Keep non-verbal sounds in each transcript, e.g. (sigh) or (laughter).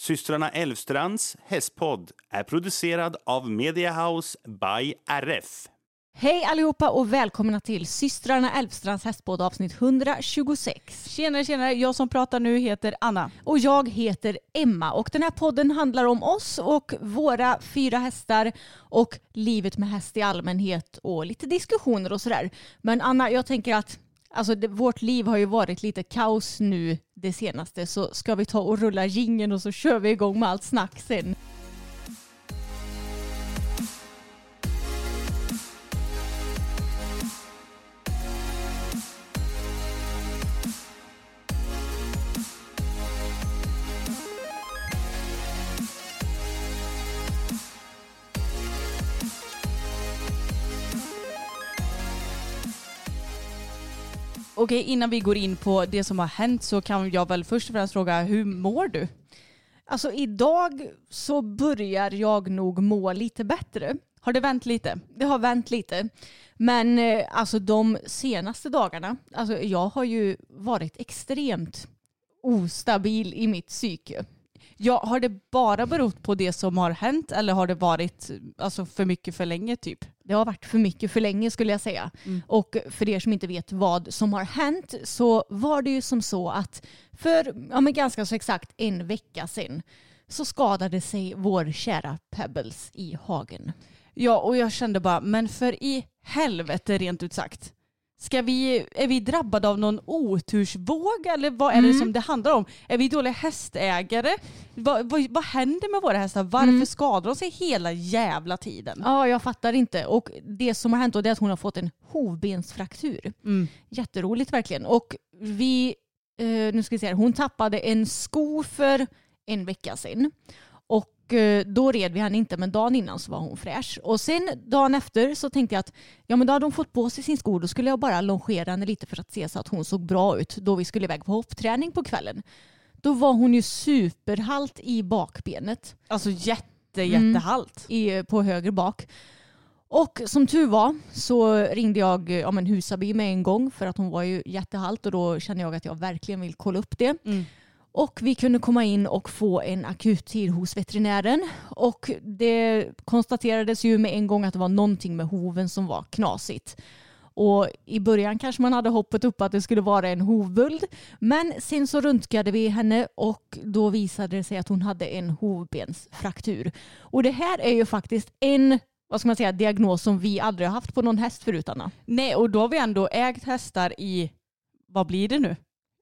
Systrarna Elvstrands hästpodd är producerad av Mediahouse by RF. Hej allihopa och välkomna till systrarna Älvstrands hästpodd avsnitt 126. Tjenare, tjenare. Jag som pratar nu heter Anna. Och jag heter Emma och den här podden handlar om oss och våra fyra hästar och livet med häst i allmänhet och lite diskussioner och sådär. Men Anna, jag tänker att Alltså det, vårt liv har ju varit lite kaos nu det senaste så ska vi ta och rulla gingen och så kör vi igång med allt snack sen. Okej, innan vi går in på det som har hänt så kan jag väl först och främst fråga, hur mår du? Alltså idag så börjar jag nog må lite bättre. Har det vänt lite? Det har vänt lite. Men eh, alltså de senaste dagarna, alltså jag har ju varit extremt ostabil i mitt psyke. Ja, har det bara berott på det som har hänt eller har det varit alltså, för mycket för länge typ? Det har varit för mycket för länge skulle jag säga. Mm. Och för er som inte vet vad som har hänt så var det ju som så att för ja, men ganska så exakt en vecka sedan så skadade sig vår kära Pebbles i hagen. Ja, och jag kände bara, men för i helvete rent ut sagt. Ska vi, är vi drabbade av någon otursvåg eller vad är det Mm. som det handlar om? Är vi dåliga hästägare? Vad, vad, vad händer med våra hästar? Varför Mm. skadar de sig hela jävla tiden? Ja, jag fattar inte. Och det som har hänt då, är att hon har fått en hovbensfraktur. Mm. Jätteroligt verkligen. Och vi, eh, nu ska vi se här, hon tappade en sko för en vecka sedan. Och eh, då red vi henne inte, men dagen innan så var hon fräsch. Och sen dagen efter så tänkte jag att ja, men då hade hon fått på sig sin sko. Då skulle jag bara longera henne lite för att se så att hon såg bra ut då vi skulle iväg på hoppträning på kvällen. Då var hon ju superhalt i bakbenet Alltså jätte, Mm. jättehalt. i, på höger bak. Och som tur var så ringde jag ja, men Husaby med en gång för att hon var ju jättehalt och då kände jag att jag verkligen vill kolla upp det. Mm. Och vi kunde komma in och få en akuttid hos veterinären. Och det konstaterades ju med en gång att det var någonting med hoven som var knasigt. Och i början kanske man hade hoppet upp att det skulle vara en hovböld. Men sen så röntgade vi henne och då visade det sig att hon hade en hovbensfraktur. Och det här är ju faktiskt en vad ska man säga, diagnos som vi aldrig har haft på någon häst förut Anna. Nej, och då har vi ändå ägt hästar i, vad blir det nu?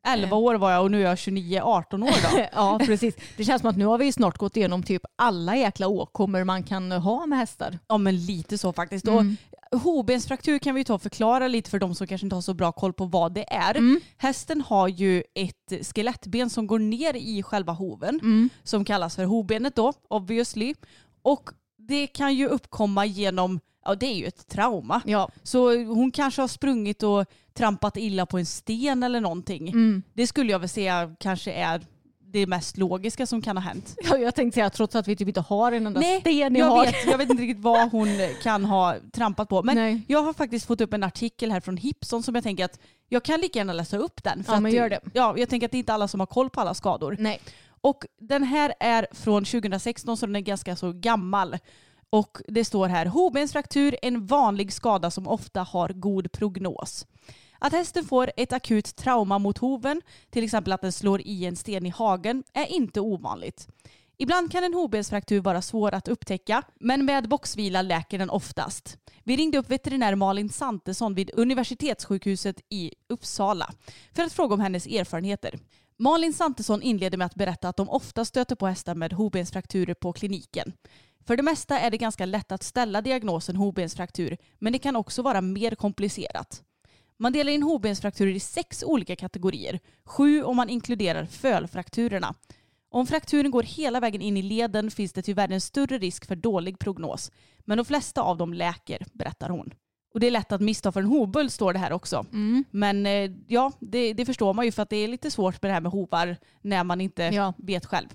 11 Eh. år var jag och nu är jag 29, 18 år då. (laughs) ja, precis. Det känns som att nu har vi snart gått igenom typ alla jäkla åkommor man kan ha med hästar. Ja men lite så faktiskt. Mm. Och hovbensfraktur kan vi ta och förklara lite för de som kanske inte har så bra koll på vad det är. Mm. Hästen har ju ett skelettben som går ner i själva hoven Mm. som kallas för hovbenet då, obviously. Och det kan ju uppkomma genom, ja det är ju ett trauma. Ja. Så hon kanske har sprungit och trampat illa på en sten eller någonting. Mm. Det skulle jag väl säga kanske är det mest logiska som kan ha hänt. ja, jag tänkte säga trots att vi typ inte har en enda sten i jag vet, jag vet inte riktigt vad hon kan ha trampat på. Men Nej. jag har faktiskt fått upp en artikel här från Hipson som jag tänker att jag kan lika gärna läsa upp den. Ja, att, men gör det. Ja, jag tänker att det är inte alla som har koll på alla skador. Nej. Och den här är från 2016 så den är ganska så gammal. Och det står här, hovbensfraktur, en vanlig skada som ofta har god prognos. Att hästen får ett akut trauma mot hoven, till exempel att den slår i en sten i hagen, är inte ovanligt. Ibland kan en hovbensfraktur vara svår att upptäcka, men med boxvila läker den oftast. Vi ringde upp veterinär Malin Santesson vid Universitetssjukhuset i Uppsala för att fråga om hennes erfarenheter. Malin Santesson inleder med att berätta att de ofta stöter på hästar med hovbensfrakturer på kliniken. För det mesta är det ganska lätt att ställa diagnosen hovbensfraktur, men det kan också vara mer komplicerat. Man delar in hovbensfrakturer i sex olika kategorier, sju om man inkluderar fölfrakturerna. Om frakturen går hela vägen in i leden finns det tyvärr en större risk för dålig prognos. Men de flesta av dem läker, berättar hon. Och det är lätt att missta för en hovböld står det här också. Mm. Men eh, ja, det, det förstår man ju för att det är lite svårt med det här med hovar när man inte Ja. vet själv.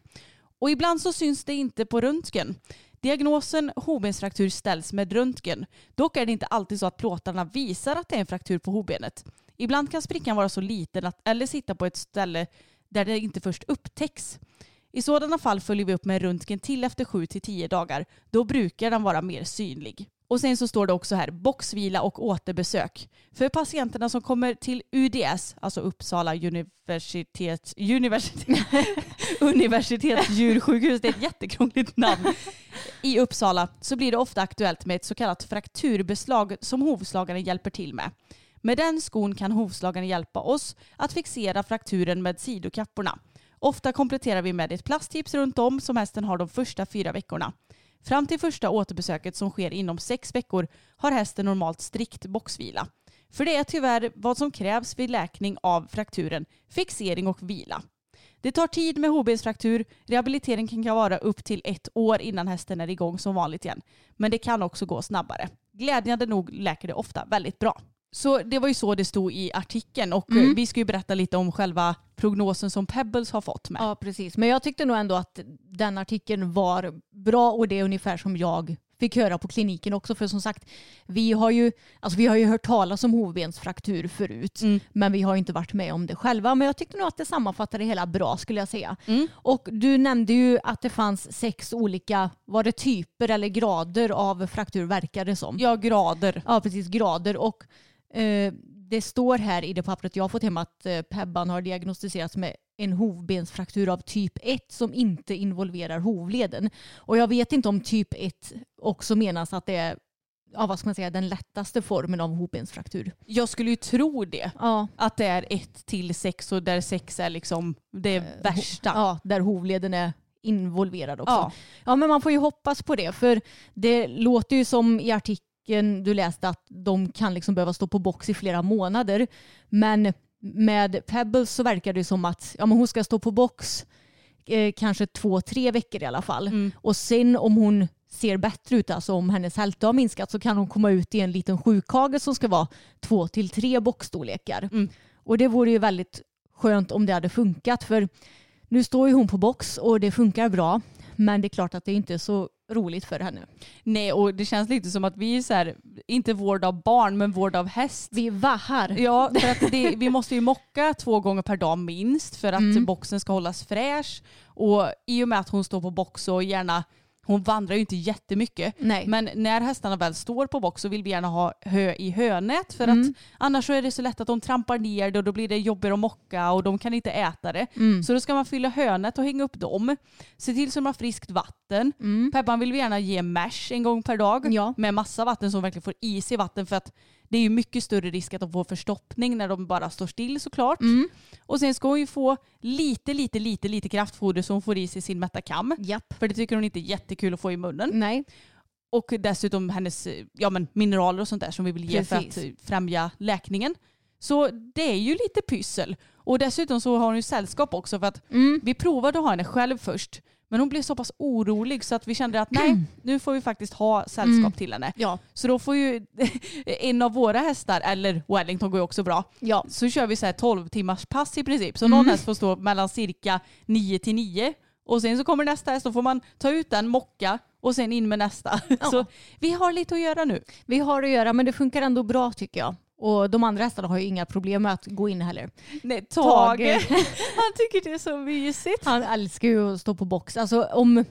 Och ibland så syns det inte på röntgen. Diagnosen hovbensfraktur ställs med röntgen. Dock är det inte alltid så att plåtarna visar att det är en fraktur på hovbenet. Ibland kan sprickan vara så liten att, eller sitta på ett ställe där det inte först upptäcks. I sådana fall följer vi upp med röntgen till efter 7-10 dagar. Då brukar den vara mer synlig. Och sen så står det också här boxvila och återbesök. För patienterna som kommer till UDS, alltså Uppsala universitet, (laughs) universitet, universitetsdjursjukhus, det är ett jättekrångligt namn, i Uppsala så blir det ofta aktuellt med ett så kallat frakturbeslag som hovslagaren hjälper till med. Med den skon kan hovslagaren hjälpa oss att fixera frakturen med sidokapporna. Ofta kompletterar vi med ett plasttips runt om som hästen har de första fyra veckorna. Fram till första återbesöket som sker inom sex veckor har hästen normalt strikt boxvila. För det är tyvärr vad som krävs vid läkning av frakturen, fixering och vila. Det tar tid med hovbensfraktur. Rehabilitering kan vara upp till ett år innan hästen är igång som vanligt igen. Men det kan också gå snabbare. Glädjande nog läker det ofta väldigt bra. Så det var ju så det stod i artikeln och Mm. vi ska ju berätta lite om själva prognosen som Pebbles har fått med. Ja, precis. Men jag tyckte nog ändå att den artikeln var bra och det är ungefär som jag fick höra på kliniken också. För som sagt, vi har ju, alltså vi har ju hört talas om hovbensfraktur förut. Mm. Men vi har inte varit med om det själva. Men jag tyckte nog att det sammanfattade det hela bra skulle jag säga. Mm. Och du nämnde ju att det fanns sex olika, var det typer eller grader av fraktur verkar det som? Ja, grader. Ja, precis. Grader. Och eh, det står här i det pappret jag har fått hem att eh, Pebban har diagnostiserats med en hovbensfraktur av typ 1 som inte involverar hovleden. Och jag vet inte om typ 1 också menas att det är ja, vad ska man säga, den lättaste formen av hovbensfraktur. Jag skulle ju tro det. Ja, Att det är ett till sex och där sex är liksom det Eh, värsta. ja, där hovleden är involverad också. Ja. Ja, men man får ju hoppas på det. För det låter ju som i artikeln du läste att de kan liksom behöva stå på box i flera månader. Men med Pebbles så verkar det som att ja, men hon ska stå på box eh, kanske två, tre veckor i alla fall. Mm. Och sen om hon ser bättre ut, alltså om hennes hälta har minskat så kan hon komma ut i en liten sjukhage som ska vara två till tre boxstorlekar. Mm. Och det vore ju väldigt skönt om det hade funkat för nu står ju hon på box och det funkar bra. Men det är klart att det inte är så roligt för henne. Nej, och det känns lite som att vi är så här, inte vård av barn men vård av häst. Vi vahar. Ja, för att det, vi måste ju mocka två gånger per dag minst för att Mm. boxen ska hållas fräsch. Och i och med att hon står på box och gärna, hon vandrar ju inte jättemycket. Nej. Men när hästarna väl står på box så vill vi gärna ha hö i hönät för Mm. att annars är det så lätt att de trampar ner det och då blir det jobbigare att mocka och de kan inte äta det. Mm. Så då ska man fylla hönät och hänga upp dem. Se till så de har friskt vatten. Mm. Peppan vill vi gärna ge mash en gång per dag Ja. med massa vatten så de verkligen får i sig vatten för att det är ju mycket större risk att de får förstoppning när de bara står still såklart. Mm. Och sen ska hon ju få lite, lite, lite, lite kraftfoder så hon får i sig sin Metacam. Japp. För det tycker hon inte är jättekul att få i munnen. Nej. Och dessutom hennes ja, men mineraler och sånt där som vi vill ge för Precis. att eh, främja läkningen. Så det är ju lite pyssel. Och dessutom så har hon ju sällskap också för att Mm. vi provade att ha henne själv först. Men hon blev så pass orolig så att vi kände att nej, (clears throat) nu får vi faktiskt ha sällskap Mm. till henne. Ja. Så då får ju (laughs) en av våra hästar, eller Wellington går ju också bra, Ja. så kör vi så här 12 timmars pass i princip. Så Mm. någon häst får stå mellan cirka 9 till 9 och sen så kommer nästa häst, då får man ta ut den, mocka och sen in med nästa. (laughs) Så vi har lite att göra nu. Vi har att göra men det funkar ändå bra tycker jag. Och de andra hästarna har ju inga problem med att gå in heller. Nej, Tage. (laughs) Han tycker det är så mysigt. Han älskar ju att stå på box. Alltså om,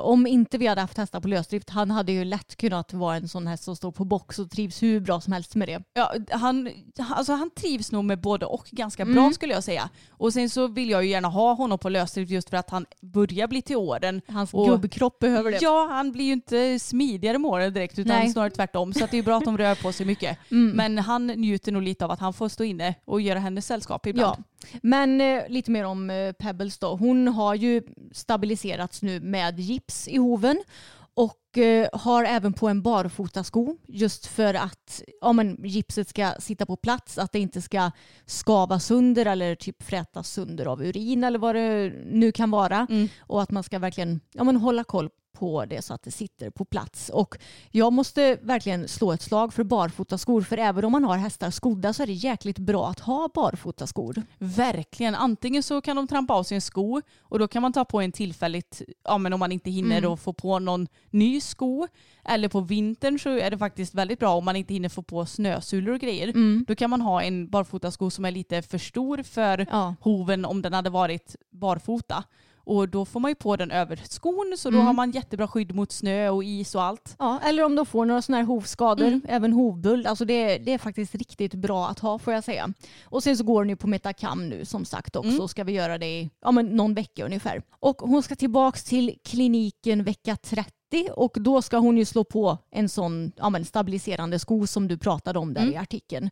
Om inte vi hade haft hästar på lösdrift, han hade ju lätt kunnat vara en sån häst som står på box och trivs hur bra som helst med det. Ja, han, alltså han trivs nog med både och ganska bra Mm. skulle jag säga. Och sen så vill jag ju gärna ha honom på lösdrift just för att han börjar bli till åren. Hans Och- gubbkropp behöver det. Ja, han blir ju inte smidigare med åren direkt utan Nej. snarare tvärtom. Så det är bra att de rör på sig mycket. (laughs) Mm. Men han njuter nog lite av att han får stå inne och göra hennes sällskap ibland. Ja. Men eh, lite mer om eh, Pebbles då. Hon har ju stabiliserats nu med gips i hoven och eh, har även på en barfotasko just för att ja, men, gipset ska sitta på plats, att det inte ska skava sönder eller typ frätas sönder av urin eller vad det nu kan vara. Mm. Och att man ska verkligen ja, men, hålla koll på det så att det sitter på plats. Och jag måste verkligen slå ett slag för barfotaskor för även om man har hästar skodda så är det jäkligt bra att ha barfotaskor. Verkligen. Antingen så kan de trampa av sig en sko och då kan man ta på en tillfälligt, ja men om man inte hinner Mm. få på någon ny sko. Eller på vintern så är det faktiskt väldigt bra om man inte hinner få på snösulor och grejer. Mm. Då kan man ha en barfotasko som är lite för stor för Ja. hoven om den hade varit barfota. Och då får man ju på den över skon så då Mm. har man jättebra skydd mot snö och is och allt. Ja, eller om de får några sådana här hovskador, Mm. även hovböld. Alltså det, det är faktiskt riktigt bra att ha får jag säga. Och sen så går hon ju på Metacam nu som sagt också. Mm. Ska vi göra det i ja, men någon vecka ungefär. Och hon ska tillbaks till kliniken vecka 30 och då ska hon ju slå på en sån ja, men stabiliserande sko som du pratade om där Mm. i artikeln.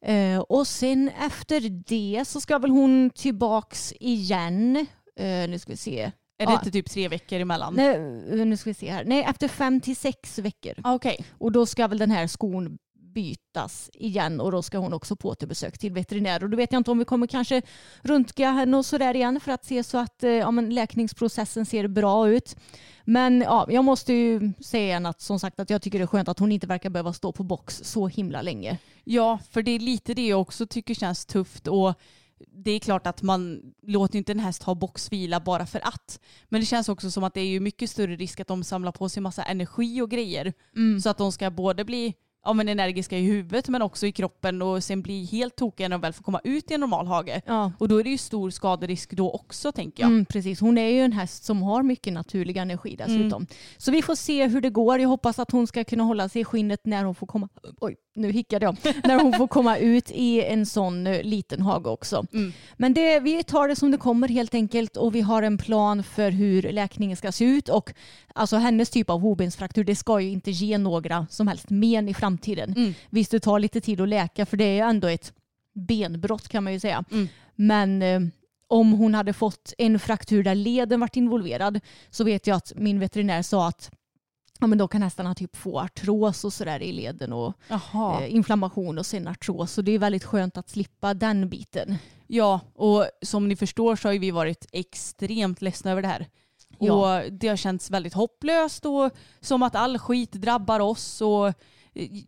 Eh, och sen efter det så ska väl hon tillbaks igen. Eh, nu ska vi se. Är det Ja. inte typ tre veckor emellan? Nej, eh, nu ska vi se här. Nej, efter fem till sex veckor. Ah, Okej. Och då ska väl den här skon bytas igen och då ska hon också på återbesök till veterinär. Och då vet jag inte om vi kommer kanske röntga henne och sådär igen för att se så att eh, ja, men läkningsprocessen ser bra ut. Men ja, jag måste ju säga igen att som sagt att jag tycker det är skönt att hon inte verkar behöva stå på box så himla länge. Ja, för det är lite det jag också tycker känns tufft och det är klart att man låter inte en häst ha boxvila bara för att. Men det känns också som att det är ju mycket större risk att de samlar på sig massa energi och grejer. Så att de ska både bli ja, men energiska i huvudet men också i kroppen och sen bli helt tokiga när de väl får komma ut i en normal hage. Ja. Och då är det ju stor skaderisk då också tänker jag. Mm, precis, hon är ju en häst som har mycket naturlig energi dessutom. Så vi får se hur det går. Jag hoppas att hon ska kunna hålla sig i skinnet när hon får komma, oj nu hickade jag, (laughs) när hon får komma ut i en sån eh, liten hage också. Mm. Men det, vi tar det som det kommer helt enkelt och vi har en plan för hur läkningen ska se ut och alltså hennes typ av hovbensfraktur det ska ju inte ge några som helst men i framtiden. Mm. Visst det tar lite tid att läka för det är ju ändå ett benbrott kan man ju säga. Mm. Men eh, om hon hade fått en fraktur där leden varit involverad så vet jag att min veterinär sa att ja, men då kan hästarna typ få artros och sådär i leden och eh, inflammation och sen artros. Så det är väldigt skönt att slippa den biten. Ja, och som ni förstår så har vi varit extremt ledsna över det här. Ja. Och det har känts väldigt hopplöst och som att all skit drabbar oss. Och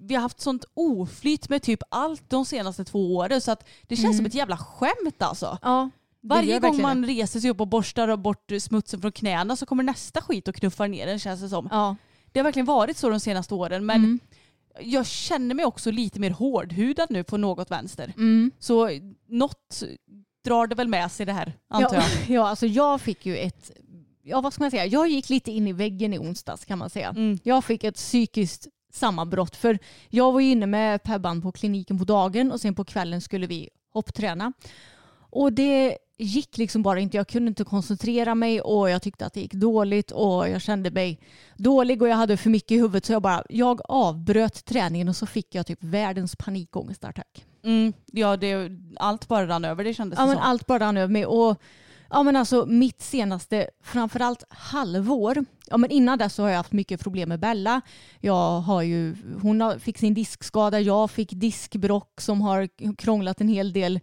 vi har haft sånt oflyt med typ allt de senaste två åren så att det känns Mm. som ett jävla skämt alltså. Ja, Varje gång man reser sig upp och borstar bort smutsen från knäna så kommer nästa skit och knuffar ner den känns det som. Ja. Det har verkligen varit så de senaste åren men Mm. jag känner mig också lite mer hårdhudad nu på något vänster. Mm. Så något drar det väl med sig det här antar ja, jag. (laughs) Ja, alltså jag fick ju ett, ja vad ska man säga, jag gick lite in i väggen i onsdags kan man säga. Mm. Jag fick ett psykiskt sammanbrott för jag var ju inne med Pebban på kliniken på dagen och sen på kvällen skulle vi hoppträna. Och det gick liksom bara inte. Jag kunde inte koncentrera mig och jag tyckte att det gick dåligt och jag kände mig dålig och jag hade för mycket i huvudet så jag bara, jag avbröt träningen och så fick jag typ världens panikångestattack. Mm, ja, det, allt bara rann över det kändes Ja, det men som. allt bara rann över mig. Och, ja, men alltså, mitt senaste, framförallt halvår, ja, men innan dess så har jag haft mycket problem med Bella. Jag har ju, hon fick sin diskskada, jag fick diskbrock som har krånglat en hel del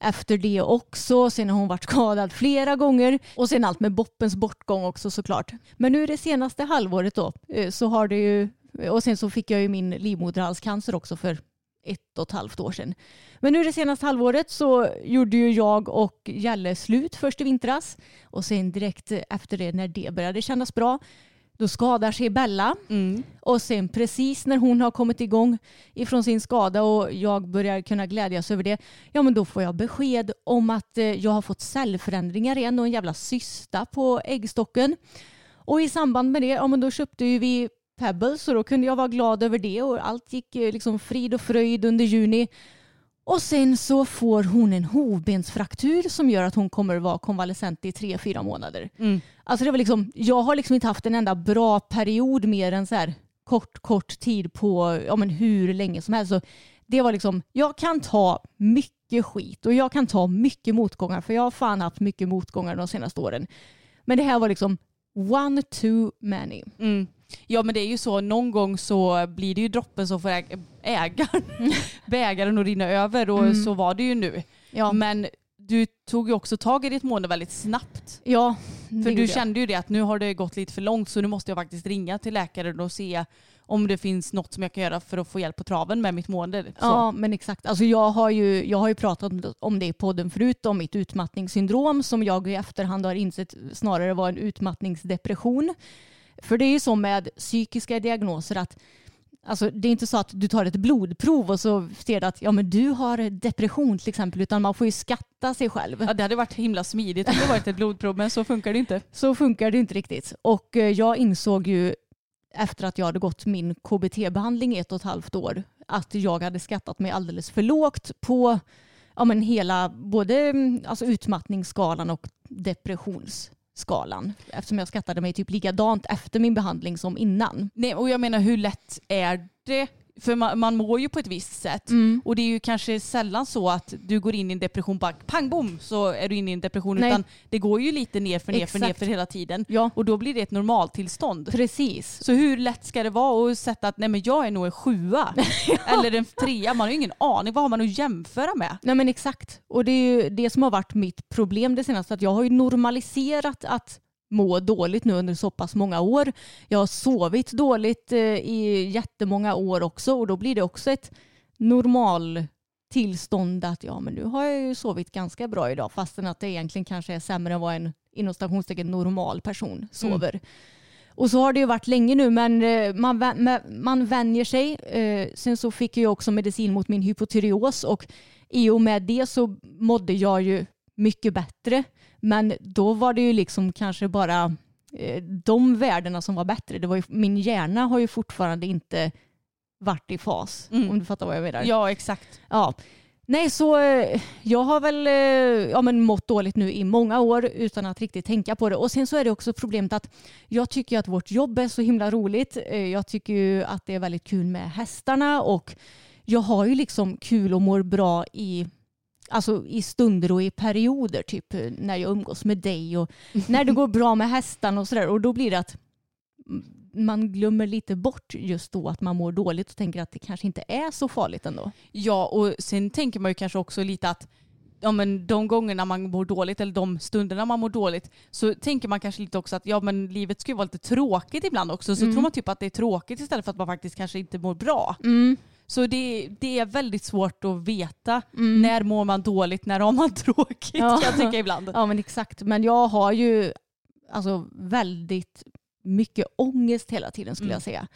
efter det också. Sen har hon varit skadad flera gånger och sen allt med Boppens bortgång också såklart. Men nu det senaste halvåret då eh, så har det ju, och sen så fick jag ju min livmoderhalscancer också för ett och ett halvt år sedan. Men nu det senaste halvåret så gjorde ju jag och Jalle slut först i vintras och sen direkt efter det när det började kännas bra då skadar sig Bella Mm. och sen precis när hon har kommit igång ifrån sin skada och jag börjar kunna glädjas över det, ja men då får jag besked om att eh, jag har fått cellförändringar igen och en jävla cysta på äggstocken. Och i samband med det, ja men då köpte ju vi Pebbles och då kunde jag vara glad över det och allt gick eh, liksom frid och fröjd under juni. Och sen så får hon en hovbensfraktur som gör att hon kommer vara konvalescent i tre, fyra månader. Mm. Alltså det var liksom, jag har liksom inte haft en enda bra period mer än så här kort, kort tid på ja, men hur länge som helst. Så det var liksom, jag kan ta mycket skit och jag kan ta mycket motgångar för jag har fan haft mycket motgångar de senaste åren. Men det här var liksom one too many. Mm. Ja men det är ju så, någon gång så blir det ju droppen som får äg- ägaren, (laughs) bägaren att rinna över och Mm. så var det ju nu. Ja, Men du tog ju också tag i ditt mående väldigt snabbt. ja För du kände ju det att nu har det gått lite för långt så nu måste jag faktiskt ringa till läkaren och se om det finns något som jag kan göra för att få hjälp på traven med mitt mående. Så. Ja, men exakt. Alltså jag, har ju, jag har ju pratat om det i podden förut, om mitt utmattningssyndrom som jag i efterhand har insett snarare var en utmattningsdepression. För det är ju så med psykiska diagnoser att Alltså, det är inte så att du tar ett blodprov och så ser du att ja, men du har depression till exempel utan man får ju skatta sig själv. Ja, det hade varit himla smidigt om det varit ett blodprov men så funkar det inte. Så funkar det inte riktigt. Och eh, jag insåg ju efter att jag hade gått min KBT-behandling i ett och ett halvt år att jag hade skattat mig alldeles för lågt på ja, men hela både mm, alltså utmattningsskalan och depressionsskalan. Eftersom jag skattade mig typ likadant efter min behandling som innan. Nej, och jag menar hur lätt är det? För man, man mår ju på ett visst sätt. Mm. Och det är ju kanske sällan så att du går in i en depression bara pang bom så är du inne i en depression. Nej. Utan det går ju lite ner för ner för ner Exakt. för hela tiden. Ja, Och då blir det ett normaltillstånd. precis. Så hur lätt ska det vara att sätta att nej men jag är nog en sjua (laughs) eller en trea. Man har ju ingen aning. Vad har man att jämföra med? Nej men exakt. Och det är ju det som har varit mitt problem det senaste. Att jag har ju normaliserat att må dåligt nu under så pass många år. Jag har sovit dåligt eh, i jättemånga år också och då blir det också ett normal tillstånd att ja men nu har jag ju sovit ganska bra idag fastän att det egentligen kanske är sämre än vad en inom stationstecken normal person sover. Och så har det ju varit länge nu men eh, man, man vänjer sig. Eh, Sen så fick jag också medicin mot min hypotyreos och i och med det så mådde jag ju mycket bättre. Men då var det ju liksom kanske bara eh, de värdena som var bättre. Det var ju, min hjärna har ju fortfarande inte varit i fas. Mm. Om du fattar vad jag menar. Ja exakt. Ja. Nej, så eh, jag har väl eh, ja, men mått dåligt nu i många år utan att riktigt tänka på det. Och sen så är det också problemet att jag tycker att vårt jobb är så himla roligt. Jag tycker ju att det är väldigt kul med hästarna och jag har ju liksom kul och mår bra i Alltså i stunder och i perioder, typ eh, när jag umgås med dig och när det går bra med hästarna och sådär. Och då blir det att man glömmer lite bort just då att man mår dåligt och tänker att det kanske inte är så farligt ändå. Ja och sen tänker man ju kanske också lite att ja, men de gångerna man mår dåligt eller de stunderna man mår dåligt så tänker man kanske lite också att ja, men livet ska ju vara lite tråkigt ibland också. Så Mm. tror man typ att det är tråkigt istället för att man faktiskt kanske inte mår bra. Mm. Så det, det är väldigt svårt att veta när mår man dåligt, när har man (laughs) tråkigt Ja. kan jag tycka ibland. Ja men exakt. Men jag har ju alltså väldigt mycket ångest hela tiden skulle Mm. jag säga.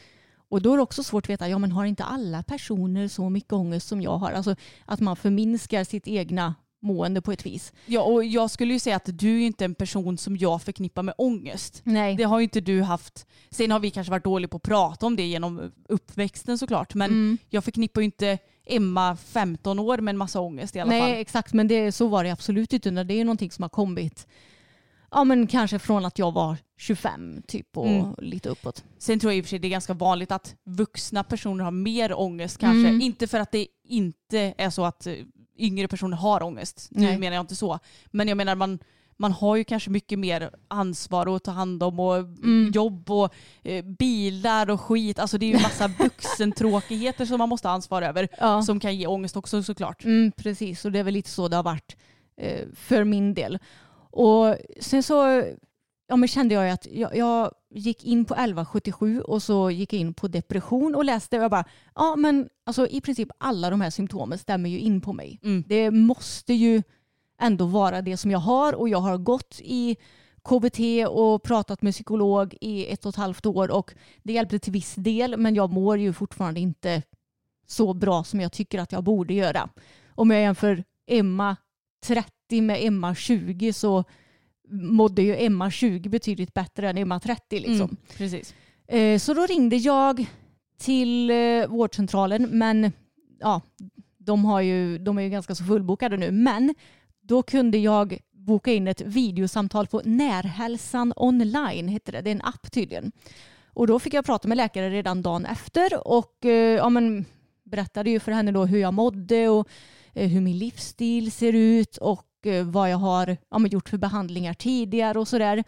Och då är det också svårt att veta, ja men har inte alla personer så mycket ångest som jag har? Alltså att man förminskar sitt egna mående på ett vis. Ja, och jag skulle ju säga att du är inte en person som jag förknippar med ångest. Nej. Det har ju inte du haft. Sen har vi kanske varit dåliga på att prata om det genom uppväxten såklart. Men Mm. jag förknippar ju inte Emma 15 år med en massa ångest i alla Nej fall. exakt, men det, så var det absolut inte. Det är ju någonting som har kommit ja, men kanske från att jag var 25 typ och Mm. lite uppåt. Sen tror jag i och för sig det är ganska vanligt att vuxna personer har mer ångest kanske. Mm. Inte för att det inte är så att eh, yngre personer har ångest. Nu Nej. menar jag inte så. Men jag menar man, man har ju kanske mycket mer ansvar att ta hand om och Mm. jobb och eh, bilar och skit. Alltså det är ju massa (laughs) vuxentråkigheter som man måste ha ansvar över. Ja. Som kan ge ångest också såklart. Mm, precis, och det är väl lite så det har varit eh, för min del. Och sen så ja, men kände jag att jag, jag gick in på 1177 och så gick jag in på depression och läste och jag bara, ja men alltså i princip alla de här symptomen stämmer ju in på mig. Mm. Det måste ju ändå vara det som jag har och jag har gått i KBT och pratat med psykolog i ett och ett halvt år och det hjälpte till viss del men jag mår ju fortfarande inte så bra som jag tycker att jag borde göra. Om jag jämför Emma 30 med Emma 20 så mådde ju Emma 20 betydligt bättre än Emma 30 liksom. Mm, precis. Eh, Så då ringde jag till eh, vårdcentralen men ja, de, har ju, de är ju ganska så fullbokade nu. Men då kunde jag boka in ett videosamtal på Närhälsan online, heter det. Det är en app tydligen. Och då fick jag prata med läkare redan dagen efter och eh, ja, men, berättade ju för henne då hur jag mådde och hur min livsstil ser ut och vad jag har ja, gjort för behandlingar tidigare och sådär.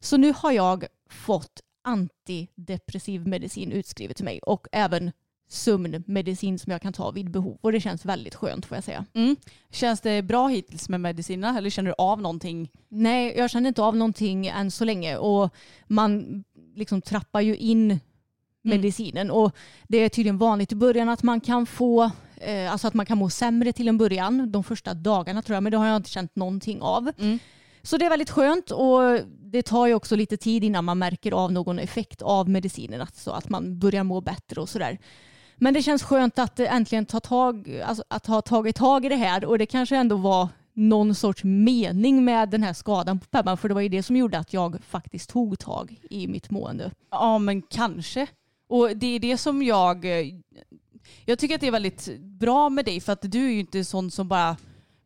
Så nu har jag fått antidepressiv medicin utskrivet till mig och även sömnmedicin som jag kan ta vid behov och det känns väldigt skönt får jag säga. Mm. Känns det bra hittills med medicinerna eller känner du av någonting? Nej, jag känner inte av någonting än så länge och man liksom trappar ju in medicinen och det är tydligen vanligt i början att man kan få eh, alltså att man kan må sämre till en början de första dagarna tror jag men det har jag inte känt någonting av. Mm. Så det är väldigt skönt och det tar ju också lite tid innan man märker av någon effekt av medicinen, alltså att man börjar må bättre och sådär. Men det känns skönt att eh, äntligen ta tag, alltså att ha tagit tag i det här och det kanske ändå var någon sorts mening med den här skadan på Pebban för det var ju det som gjorde att jag faktiskt tog tag i mitt mående. Ja men kanske. Och det är det som jag... Jag tycker att det är väldigt bra med dig för att du är ju inte sån som bara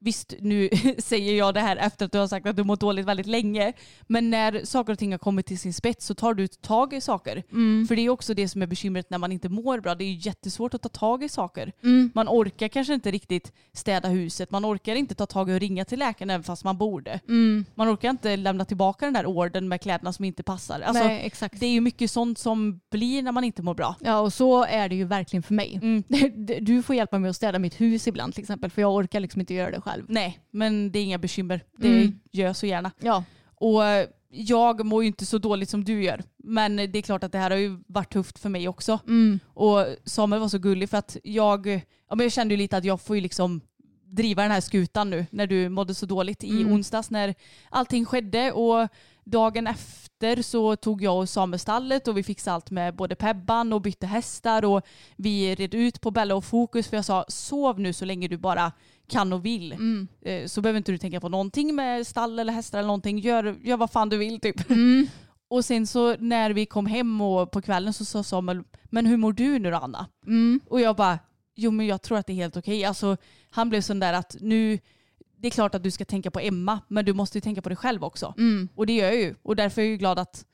Visst, nu (laughs) säger jag det här efter att du har sagt att du mått dåligt väldigt länge. Men när saker och ting har kommit till sin spets så tar du tag i saker. För det är också det som är bekymret när man inte mår bra. Det är ju jättesvårt att ta tag i saker. Man orkar kanske inte riktigt städa huset. Man orkar inte ta tag i och ringa till läkaren även fast man borde. Man orkar inte lämna tillbaka den där orden med kläderna som inte passar. Alltså, Nej, exakt. det är ju mycket sånt som blir när man inte mår bra. Ja, och så är det ju verkligen för mig. Mm. (laughs) Du får hjälpa mig att städa mitt hus ibland till exempel, för jag orkar liksom inte göra det själv. Nej, men det är inga bekymmer. Det Mm. gör jag så gärna. Ja, Och eh, jag mår ju inte så dåligt som du gör. Men det är klart att det här har ju varit tufft för mig också. mm. Och Samuel var så gullig för att jag, ja, men jag kände ju lite att jag får ju liksom driva den här skutan nu när du mådde så dåligt i Mm. onsdags när allting skedde. Och dagen efter så tog jag och Samuel stallet och vi fixade allt med både Pebban och bytte hästar och vi red ut på Bella och Fokus för jag sa sov nu så länge du bara kan och vill. Mm. Eh, Så behöver inte du tänka på någonting med stall eller hästar eller någonting. Gör, gör vad fan du vill typ. Mm. Och sen så när vi kom hem och på kvällen så sa Samuel, men hur mår du nu då Anna? Mm. Och jag bara, jo men jag tror att det är helt okej. Alltså han blev sån där att nu, det är klart att du ska tänka på Emma, men du måste ju tänka på dig själv också. Mm. Och det gör jag ju. Och därför är jag ju glad att,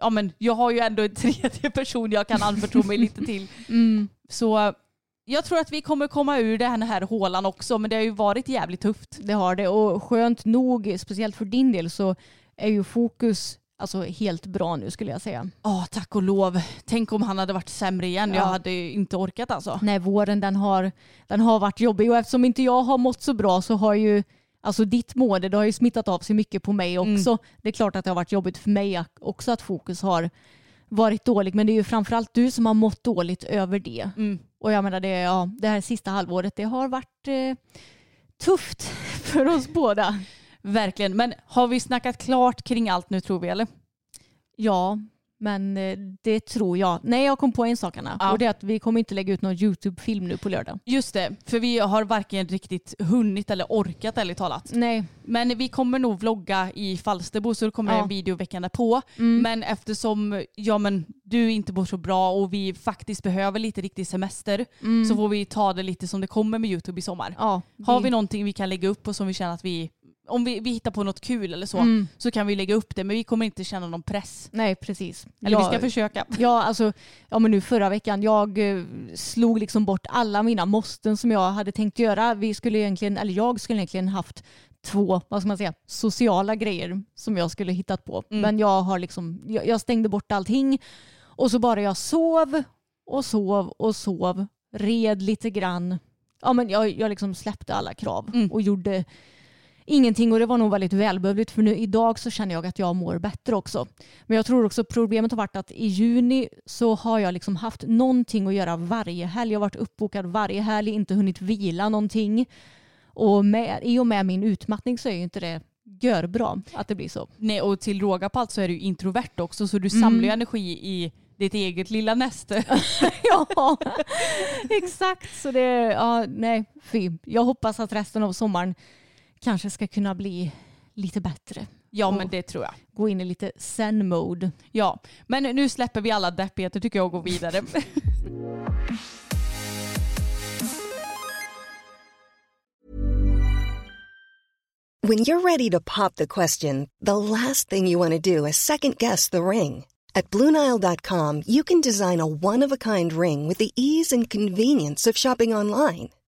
ja men jag har ju ändå en tredje (laughs) person jag kan anförtro mig lite till. Mm. Så jag tror att vi kommer komma ur den här hålan också, men det har ju varit jävligt tufft. Det har det och skönt nog, speciellt för din del, så är ju fokus alltså, helt bra nu skulle jag säga. Ja, tack och lov. Tänk om han hade varit sämre igen. Jag Ja. hade ju inte orkat alltså. Nej, våren den har, den har varit jobbig och eftersom inte jag har mått så bra så har ju Alltså ditt mående det har ju smittat av sig mycket på mig också. Det är klart att det har varit jobbigt för mig också att fokus har varit dålig men det är ju framförallt du som har mått dåligt över det. Mm. Och jag menar det, ja, det här sista halvåret det har varit eh, tufft (laughs) för oss båda. Verkligen. Men har vi snackat klart kring allt nu tror vi eller? Ja, men eh, det tror jag. Nej, jag kom på en sak Anna. Ja. Och det är att vi kommer inte lägga ut någon YouTube-film nu på lördag. Just det, för vi har varken riktigt hunnit eller orkat ärligt talat. Nej. Men vi kommer nog vlogga i Falsterbo så det kommer Ja. en video veckan därpå. Mm. Men eftersom ja, men, du inte mår så bra och vi faktiskt behöver lite riktig semester Mm. så får vi ta det lite som det kommer med YouTube i sommar. ja, Har det- vi någonting vi kan lägga upp och som vi känner att vi, om vi, vi hittar på något kul eller så, Mm. så kan vi lägga upp det. Men vi kommer inte känna någon press. Nej, precis. Eller vi Ja, ska försöka. (laughs) Ja, alltså, ja, men nu förra veckan, jag eh, slog liksom bort alla mina måsten som jag hade tänkt göra. Vi skulle egentligen, eller jag skulle egentligen haft två, vad ska man säga, sociala grejer som jag skulle hittat på. Mm. Men jag har liksom, jag, jag stängde bort allting och så bara jag sov och sov och sov, red lite grann. Ja, men jag, jag liksom släppte alla krav Mm. och gjorde ingenting och det var nog väldigt välbehövligt för nu idag så känner jag att jag mår bättre också. Men jag tror också problemet har varit att i juni så har jag liksom haft någonting att göra varje helg. Jag har varit uppbokad varje helg, inte hunnit vila någonting. Och med, i och med min utmattning så är ju inte det görbra att det blir så. Nej, och till råga på allt så är du introvert också så du Mm. samlar ju energi i ditt eget lilla näste. (laughs) ja, exakt. Så det, ja, nej, fy. Jag hoppas att resten av sommaren kanske ska kunna bli lite bättre Ja men det tror jag. Gå in i lite zen-mode. Ja, men nu släpper vi alla deppigheter tycker jag och går vidare. (laughs) When you're ready to pop the question, the last thing you want to do is second guess the ring. At Bluenile.com, you can design a one of a kind ring with the ease and convenience of shopping online.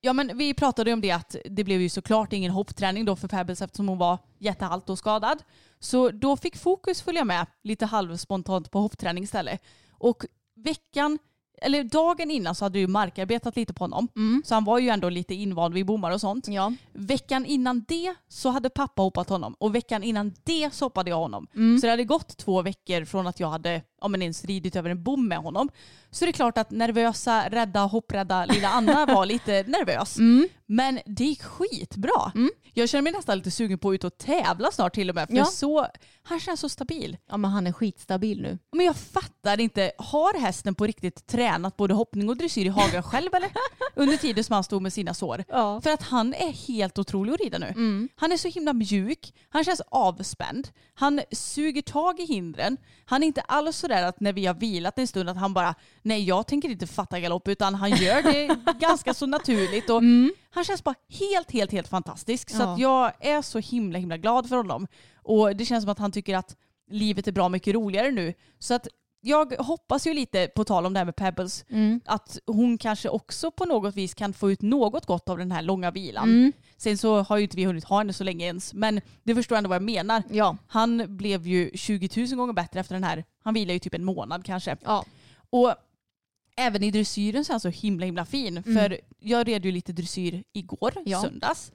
Ja men vi pratade ju om det att det blev ju såklart ingen hoppträning då för Pebbles eftersom hon var jättehalt och skadad. Så då fick fokus följa med lite halvspontant på hoppträning istället. Och veckan, eller dagen innan så hade du markarbetat lite på honom. Så han var ju ändå lite invand vid bommar och sånt. Ja. Veckan innan det så hade pappa hoppat honom och veckan innan det så hoppade jag honom. Så det hade gått två veckor från att jag hade ja, men ens ridit över en bom med honom. Så det är klart att nervösa, rädda, hopprädda lilla Anna (laughs) var lite nervös. Men det gick skitbra. Jag känner mig nästan lite sugen på att ut och tävla snart till och med. För Ja. så, han känns så stabil. ja, men han är skitstabil nu. Men jag fattar inte, har hästen på riktigt tränat både hoppning och dressyr i hagen själv eller? (laughs) Under tiden som han stod med sina sår. Ja. För att han är helt otrolig att rida nu. Han är så himla mjuk, han känns avspänd, han suger tag i hindren. Han är inte alls sådär att när vi har vilat en stund att han bara, nej jag tänker inte fatta galopp utan han gör det (laughs) ganska så naturligt. Och Han känns bara helt, helt, helt fantastisk. Så Ja. att jag är så himla, himla glad för honom. Och det känns som att han tycker att livet är bra mycket roligare nu. Så att jag hoppas ju lite, på tal om det här med Pebbles, att hon kanske också på något vis kan få ut något gott av den här långa vilan. Sen så har ju inte vi hunnit ha henne så länge ens, men du förstår ändå vad jag menar. Ja. Han blev ju 20 000 gånger bättre efter den här, han vilade ju typ en månad kanske. Ja. Och även i dressyren så är han så himla himla fin. För jag red ju lite dressyr igår, Ja. söndags.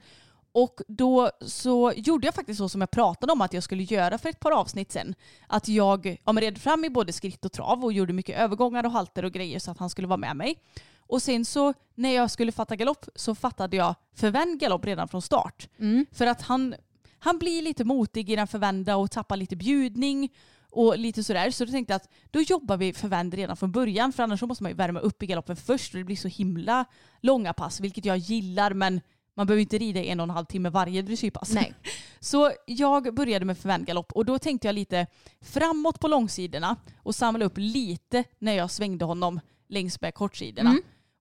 Och då så gjorde jag faktiskt så som jag pratade om att jag skulle göra för ett par avsnitt sen. Att jag ja, red fram i både skritt och trav och gjorde mycket övergångar och halter och grejer så att han skulle vara med mig. Och sen så när jag skulle fatta galopp så fattade jag förvänd galopp redan från start. För att han, han blir lite motig i den förvända och tappar lite bjudning och lite sådär. Så då tänkte jag att då jobbar vi förvänd redan från början för annars så måste man ju värma upp i galoppen först och det blir så himla långa pass vilket jag gillar men man behöver inte rida en och en halv timme varje dressyrpass. Nej. (laughs) Så jag började med förvänd galopp och då tänkte jag lite framåt på långsidorna och samla upp lite när jag svängde honom längs med kortsidorna.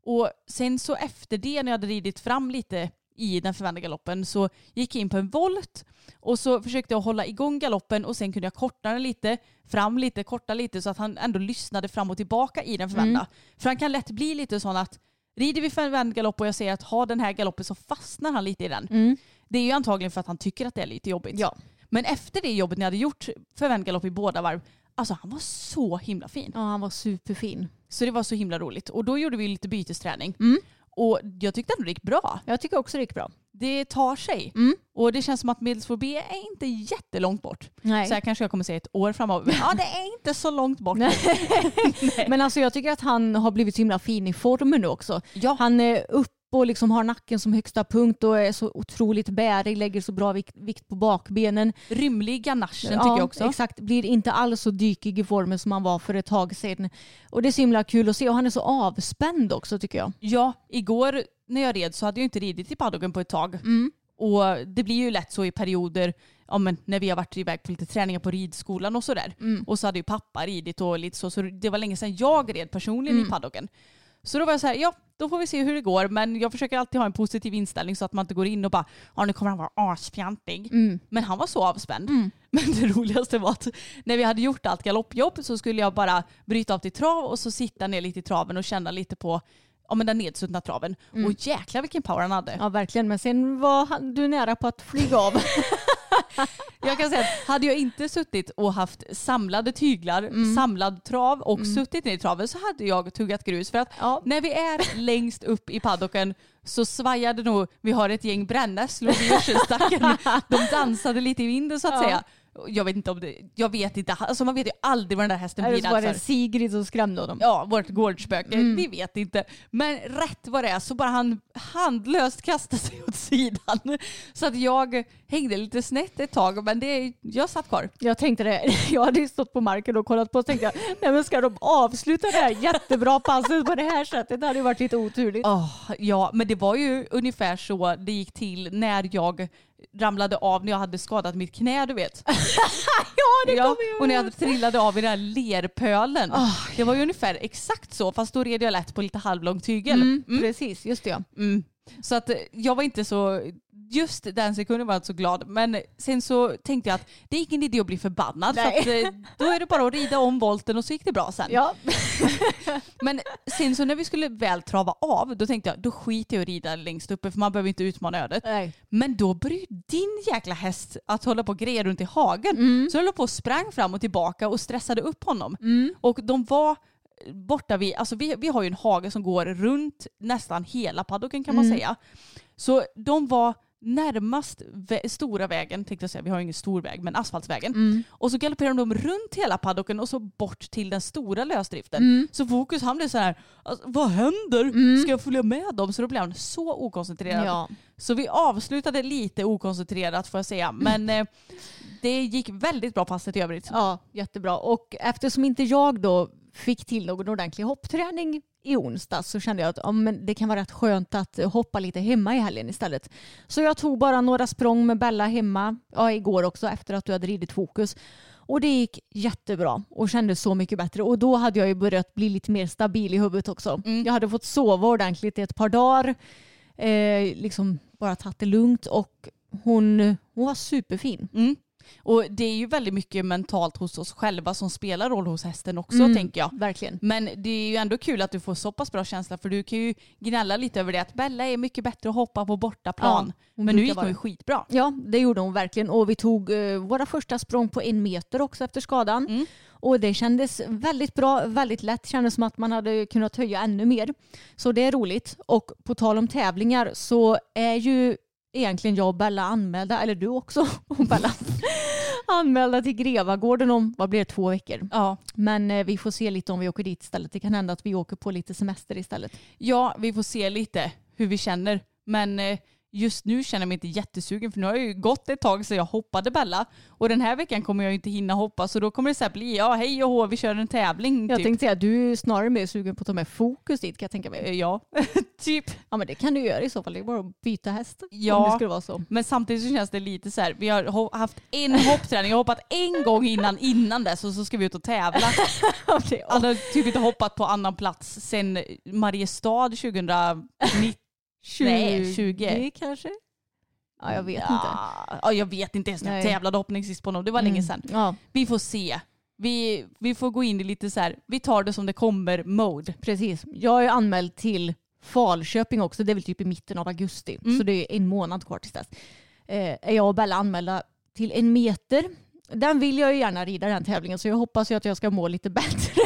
Och sen så efter det när jag hade ridit fram lite i den förvända galoppen så gick jag in på en volt och så försökte jag hålla igång galoppen och sen kunde jag korta den lite, fram lite, korta lite så att han ändå lyssnade fram och tillbaka i den förvända. För han kan lätt bli lite sån att rider vi förvänd galopp och jag ser att ha den här galoppen så fastnar han lite i den. Det är ju antagligen för att han tycker att det är lite jobbigt. Ja. Men efter det jobbet jag hade gjort förvänd galopp i båda varv, alltså han var så himla fin. ja, han var superfin. Så det var så himla roligt. Och då gjorde vi lite bytesträning. Och jag tyckte ändå det gick bra. Jag tycker också det gick bra. Det tar sig. Och det känns som att Medelsvår B är inte jättelångt bort. Nej. Så här kanske jag kommer säga ett år framöver. Men (laughs) ja, det är inte så långt bort. (laughs) Men alltså jag tycker att han har blivit så himla fin i formen nu också. Ja. Han är upp och liksom har nacken som högsta punkt och är så otroligt bärig, lägger så bra vikt, vikt på bakbenen. Rymlig ganachen tycker jag också. Exakt, blir inte alls så dykig i formen som han var för ett tag sedan. Och det är så himla kul att se och han är så avspänd också tycker jag. Ja, igår när jag red så hade jag inte ridit i paddocken på ett tag. Och det blir ju lätt så i perioder ja, men när vi har varit iväg på lite träningar på ridskolan och sådär. Och så hade ju pappa ridit och lite så. Så det var länge sedan jag red personligen i paddocken. Så då var jag så här, ja då får vi se hur det går. Men jag försöker alltid ha en positiv inställning så att man inte går in och bara, ja nu kommer han vara asfjantig. Men han var så avspänd. (laughs) Men det roligaste var att när vi hade gjort allt galoppjobb så skulle jag bara bryta av till trav och så sitta ner lite i traven och känna lite på ja, men den nedsuttna traven. Och jäklar vilken power han hade. Ja verkligen, men sen var han, du nära på att flyga av. (laughs) Jag kan säga att hade jag inte suttit och haft samlade tyglar, Mm. samlad trav och suttit ner i traven så hade jag tuggat grus. För att Ja. när vi är längst upp i paddocken så svajade nog, vi har ett gäng brännässlor i (laughs) gödselstacken. De dansade lite i vinden så att Ja. säga. Jag vet inte om det, jag vet inte, alltså man vet ju aldrig vad den där hästen Eller blir så var det för. Sigrid som skrämde honom. Ja, vårt gårdsspöke. Mm. Vi vet inte. Men rätt vad det är så bara han handlöst kastade sig åt sidan. Så att jag hängde lite snett ett tag men det, jag satt kvar. Jag tänkte det, (laughs) jag hade ju stått på marken och kollat på och tänkte jag, nej men ska de avsluta det här jättebra passet på det här sättet? Det hade ju varit lite oturligt. Åh, ja, men det var ju ungefär så det gick till när jag ramlade av när jag hade skadat mitt knä du vet. (laughs) ja, det kommer jag och när jag trillade av i den här lerpölen. Det var ju ungefär exakt så fast då red jag lätt på lite halvlång tygel. Mm, Precis, just det ja. Mm. Så att eh, jag var inte så, just den sekunden var jag inte så glad. Men sen så tänkte jag att det är ingen idé att bli förbannad. För Nej. att, eh, då är det bara att rida om volten och så gick det bra sen. Ja, (laughs) Men sen så när vi skulle väl trava av då tänkte jag då skiter jag i att rida längst uppe för man behöver inte utmana ödet. nej. Men då började din jäkla häst att hålla på och greja runt i hagen. Mm. Så jag höll på och sprang fram och tillbaka och stressade upp honom. Och de var borta vid, alltså vi, vi har ju en hage som går runt nästan hela paddocken kan man säga. Så de var närmast vä- stora vägen, tänkte jag säga, vi har ju ingen stor väg, men asfaltsvägen. Och så galopperade de runt hela paddocken och så bort till den stora lösdriften. Så Fokus han blev så här, alltså, vad händer? Ska jag följa med dem? Så då blev han så okoncentrerad. Ja. Så vi avslutade lite okoncentrerat får jag säga. Men eh, det gick väldigt bra passet i övrigt. ja, jättebra. Och eftersom inte jag då fick till någon ordentlig hoppträning i onsdag så kände jag att ja, men det kan vara rätt skönt att hoppa lite hemma i helgen istället. Så jag tog bara några språng med Bella hemma, ja, igår också efter att du hade ridit fokus. Och det gick jättebra och kändes så mycket bättre. Och då hade jag ju börjat bli lite mer stabil i huvudet också. Jag hade fått sova ordentligt i ett par dagar. Eh, liksom bara tagit det lugnt och hon, hon var superfin. Mm. Och det är ju väldigt mycket mentalt hos oss själva som spelar roll hos hästen också Mm. tänker jag. Verkligen. Men det är ju ändå kul att du får så pass bra känsla för du kan ju gnälla lite över det att Bella är mycket bättre att hoppa på bortaplan. Ja, Men nu gick hon ju skitbra. Ja, det gjorde hon verkligen. Och vi tog eh, våra första språng på en meter också efter skadan. Mm. Och det kändes väldigt bra, väldigt lätt. Kändes som att man hade kunnat höja ännu mer. Så det är roligt. Och på tal om tävlingar så är ju egentligen jag och Bella anmälda, eller du också (laughs) och Bella, anmälda till Grevagården om, vad blir det, två veckor. Ja. Men eh, vi får se lite om vi åker dit istället. Det kan hända att vi åker på lite semester istället. ja, vi får se lite hur vi känner. Men eh, just nu känner jag mig inte jättesugen för nu har det ju gått ett tag sedan jag hoppade Bella. Och den här veckan kommer jag inte hinna hoppa så då kommer det så här bli ja hej och hå, vi kör en tävling. Jag typ. tänkte säga, du är snarare mer sugen på att ta med fokus dit kan jag tänka mig. Eh, Ja, (laughs) typ. Ja men det kan du göra i så fall. Det är bara att byta häst. Ja. Om det skulle vara så. Men samtidigt så känns det lite så här, vi har haft en hoppträning, jag har hoppat en gång innan, innan dess och så ska vi ut och tävla. (laughs) Alltså typ inte hoppat på annan plats sen Mariestad 2019. Nej, 20. kanske? Ja jag vet inte. Ja, ja, jag vet inte ens när jag Nej. tävlade hoppning sist på honom, det var länge sedan. Ja Vi får se. Vi, vi får gå in i lite så här, vi tar det som det kommer mode. precis. Jag är anmäld till Falköping också. Det är väl typ i mitten av augusti. Mm. Så det är en månad kvar tills dess. Eh, är jag och Bella anmälda till en meter. Den vill jag ju gärna rida den tävlingen så jag hoppas ju att jag ska må lite (laughs) bättre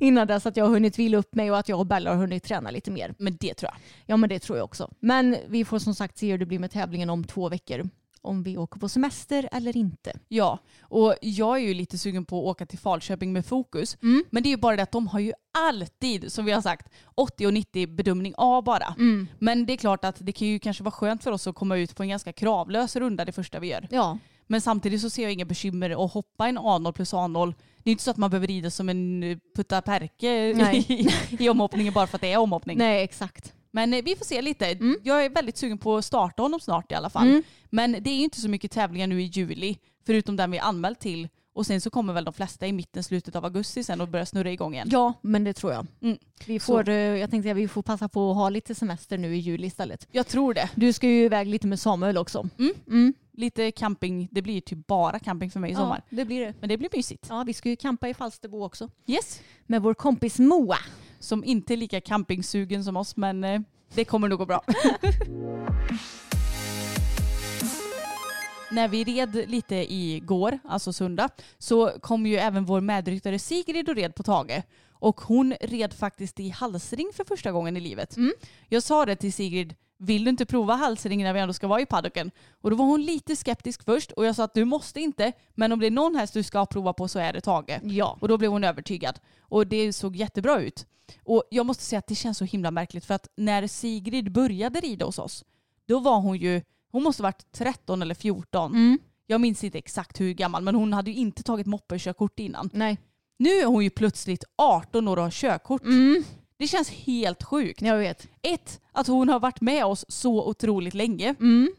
innan dess att jag har hunnit vila upp mig och att jag och Bella har hunnit träna lite mer. Men det tror jag. Ja men det tror jag också. Men vi får som sagt se hur det blir med tävlingen om två veckor. Om vi åker på semester eller inte. Ja, och jag är ju lite sugen på att åka till Falköping med fokus. Men det är ju bara det att de har ju alltid, som vi har sagt, 80 och 90 bedömning A bara. Men det är klart att det kan ju kanske vara skönt för oss att komma ut på en ganska kravlös runda det första vi gör. Ja, Men samtidigt så ser jag inga bekymmer att hoppa en A0 plus A0. Det är inte så att man behöver rida som en eh, putta perke i, (laughs) i omhoppningen bara för att det är omhoppning. nej exakt. Men eh, vi får se lite. Jag är väldigt sugen på att starta honom snart i alla fall. Mm. Men det är ju inte så mycket tävlingar nu i juli, förutom den vi är anmält till. Och sen så kommer väl de flesta i mitten, slutet av augusti sen och börja snurra igång igen. Ja, men det tror jag. Mm. Vi får, eh, jag tänkte att vi får passa på att ha lite semester nu i juli istället. Jag tror det. Du ska ju iväg lite med Samuel också. Mm. Mm. Lite camping, det blir typ bara camping för mig i Ja, sommar. det blir det. Men det blir mysigt. Ja, vi ska ju campa i Falsterbo också. Yes. Med vår kompis Moa. som inte är lika campingsugen som oss men eh, det kommer nog gå bra. (laughs) När vi red lite igår, alltså söndag, så kom ju även vår medryttare Sigrid och red på Tage. Och hon red faktiskt i halsring för första gången i livet. Jag sa det till Sigrid, vill du inte prova halsring när vi ändå ska vara i paddocken? Och då var hon lite skeptisk först och jag sa att du måste inte, men om det är någon häst du ska prova på så är det Tage. Ja. Och då blev hon övertygad. Och det såg jättebra ut. Och jag måste säga att det känns så himla märkligt för att när Sigrid började rida hos oss, då var hon ju, hon måste ha varit 13 eller 14. Jag minns inte exakt hur gammal, men hon hade ju inte tagit moppekörkort innan. Nej. Nu är hon ju plötsligt 18 år och har körkort. Det känns helt sjukt. Jag vet. Ett, att hon har varit med oss så otroligt länge.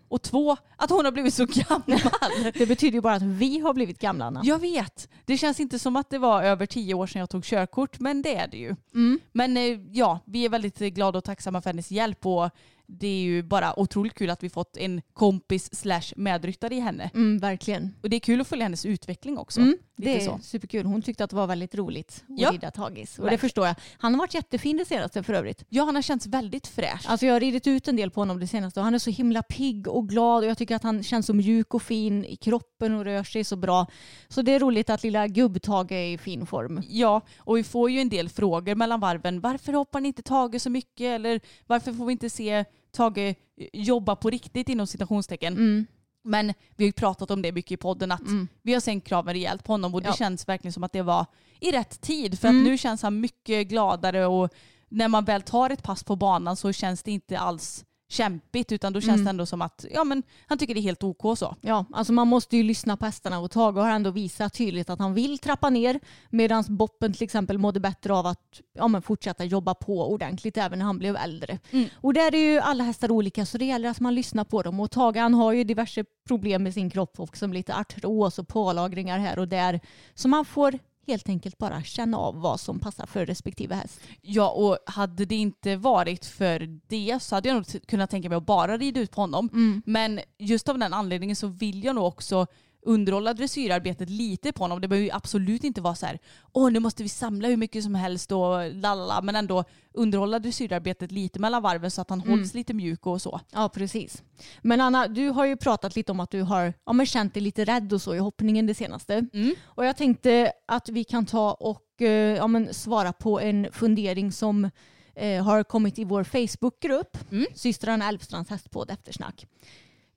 Och två, att hon har blivit så gammal. (laughs) Det betyder ju bara att vi har blivit gamla Anna. Jag vet. Det känns inte som att det var över tio år sedan jag tog körkort, men det är det ju. Men eh, ja, vi är väldigt glada och tacksamma för hennes hjälp och det är ju bara otroligt kul att vi fått en kompis slash medryttare i henne. Mm, verkligen. Och det är kul att följa hennes utveckling också. Mm, det är så. superkul. Hon tyckte att det var väldigt roligt att Ja. rida Tagis. Och det Verkligen. förstår jag. Han har varit jättefin det senaste för övrigt. Ja, han har känts väldigt fräsch. Alltså jag har ridit ut en del på honom det senaste och han är så himla pigg och glad och jag tycker att han känns så mjuk och fin i kroppen och rör sig så bra. Så det är roligt att lilla gubbtage är i fin form. Ja, och vi får ju en del frågor mellan varven. Varför hoppar ni inte Tage så mycket? Eller varför får vi inte se Tage jobba på riktigt inom citationstecken? Mm. Men vi har ju pratat om det mycket i podden att vi har sänkt kraven rejält på honom och det Ja. känns verkligen som att det var i rätt tid. För Mm. att nu känns han mycket gladare och när man väl tar ett pass på banan så känns det inte alls kämpigt utan då känns Mm. det ändå som att ja, men han tycker det är helt OK så. Ja, alltså man måste ju lyssna på hästarna och Tage har ändå visat tydligt att han vill trappa ner medan Boppen till exempel mådde bättre av att ja, men fortsätta jobba på ordentligt även när han blev äldre. Mm. Och där är ju alla hästar olika så det gäller att man lyssnar på dem och Tage han har ju diverse problem med sin kropp och som lite artros och pålagringar här och där. Så man får helt enkelt bara känna av vad som passar för respektive häst. Ja, och hade det inte varit för det så hade jag nog kunnat tänka mig att bara rida ut på honom. Mm. Men just av den anledningen så vill jag nog också underhålla dressyrarbetet lite på honom. Det behöver ju absolut inte vara så här, åh nu måste vi samla hur mycket som helst och lalla, men ändå underhålla dressyrarbetet lite mellan varven så att han hålls lite mjuk och så. Ja, precis. Men Anna, du har ju pratat lite om att du har ja, men känt dig lite rädd och så i hoppningen det senaste. Och jag tänkte att vi kan ta och eh, ja, men svara på en fundering som eh, har kommit i vår Facebookgrupp, systrarna Älvstrands hästpodd Eftersnack.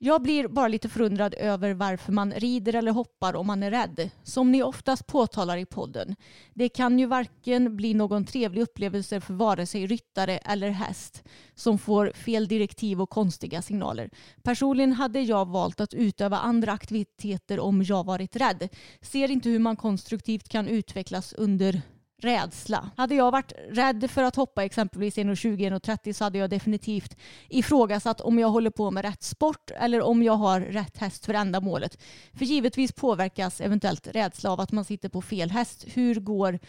Jag blir bara lite förundrad över varför man rider eller hoppar om man är rädd. Som ni oftast påtalar i podden. Det kan ju varken bli någon trevlig upplevelse för vare sig ryttare eller häst som får fel direktiv och konstiga signaler. Personligen hade jag valt att utöva andra aktiviteter om jag varit rädd. Ser inte hur man konstruktivt kan utvecklas under rädsla. Hade jag varit rädd för att hoppa exempelvis 1,20-1,30 så hade jag definitivt ifrågasatt om jag håller på med rätt sport eller om jag har rätt häst för ändamålet. För givetvis påverkas eventuellt rädsla av att man sitter på fel häst. Hur går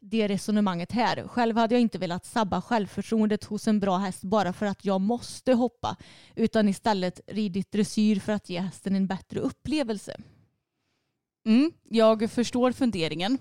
det resonemanget här? Själv hade jag inte velat sabba självförtroendet hos en bra häst bara för att jag måste hoppa utan istället ridit dressyr för att ge hästen en bättre upplevelse. Mm, jag förstår funderingen.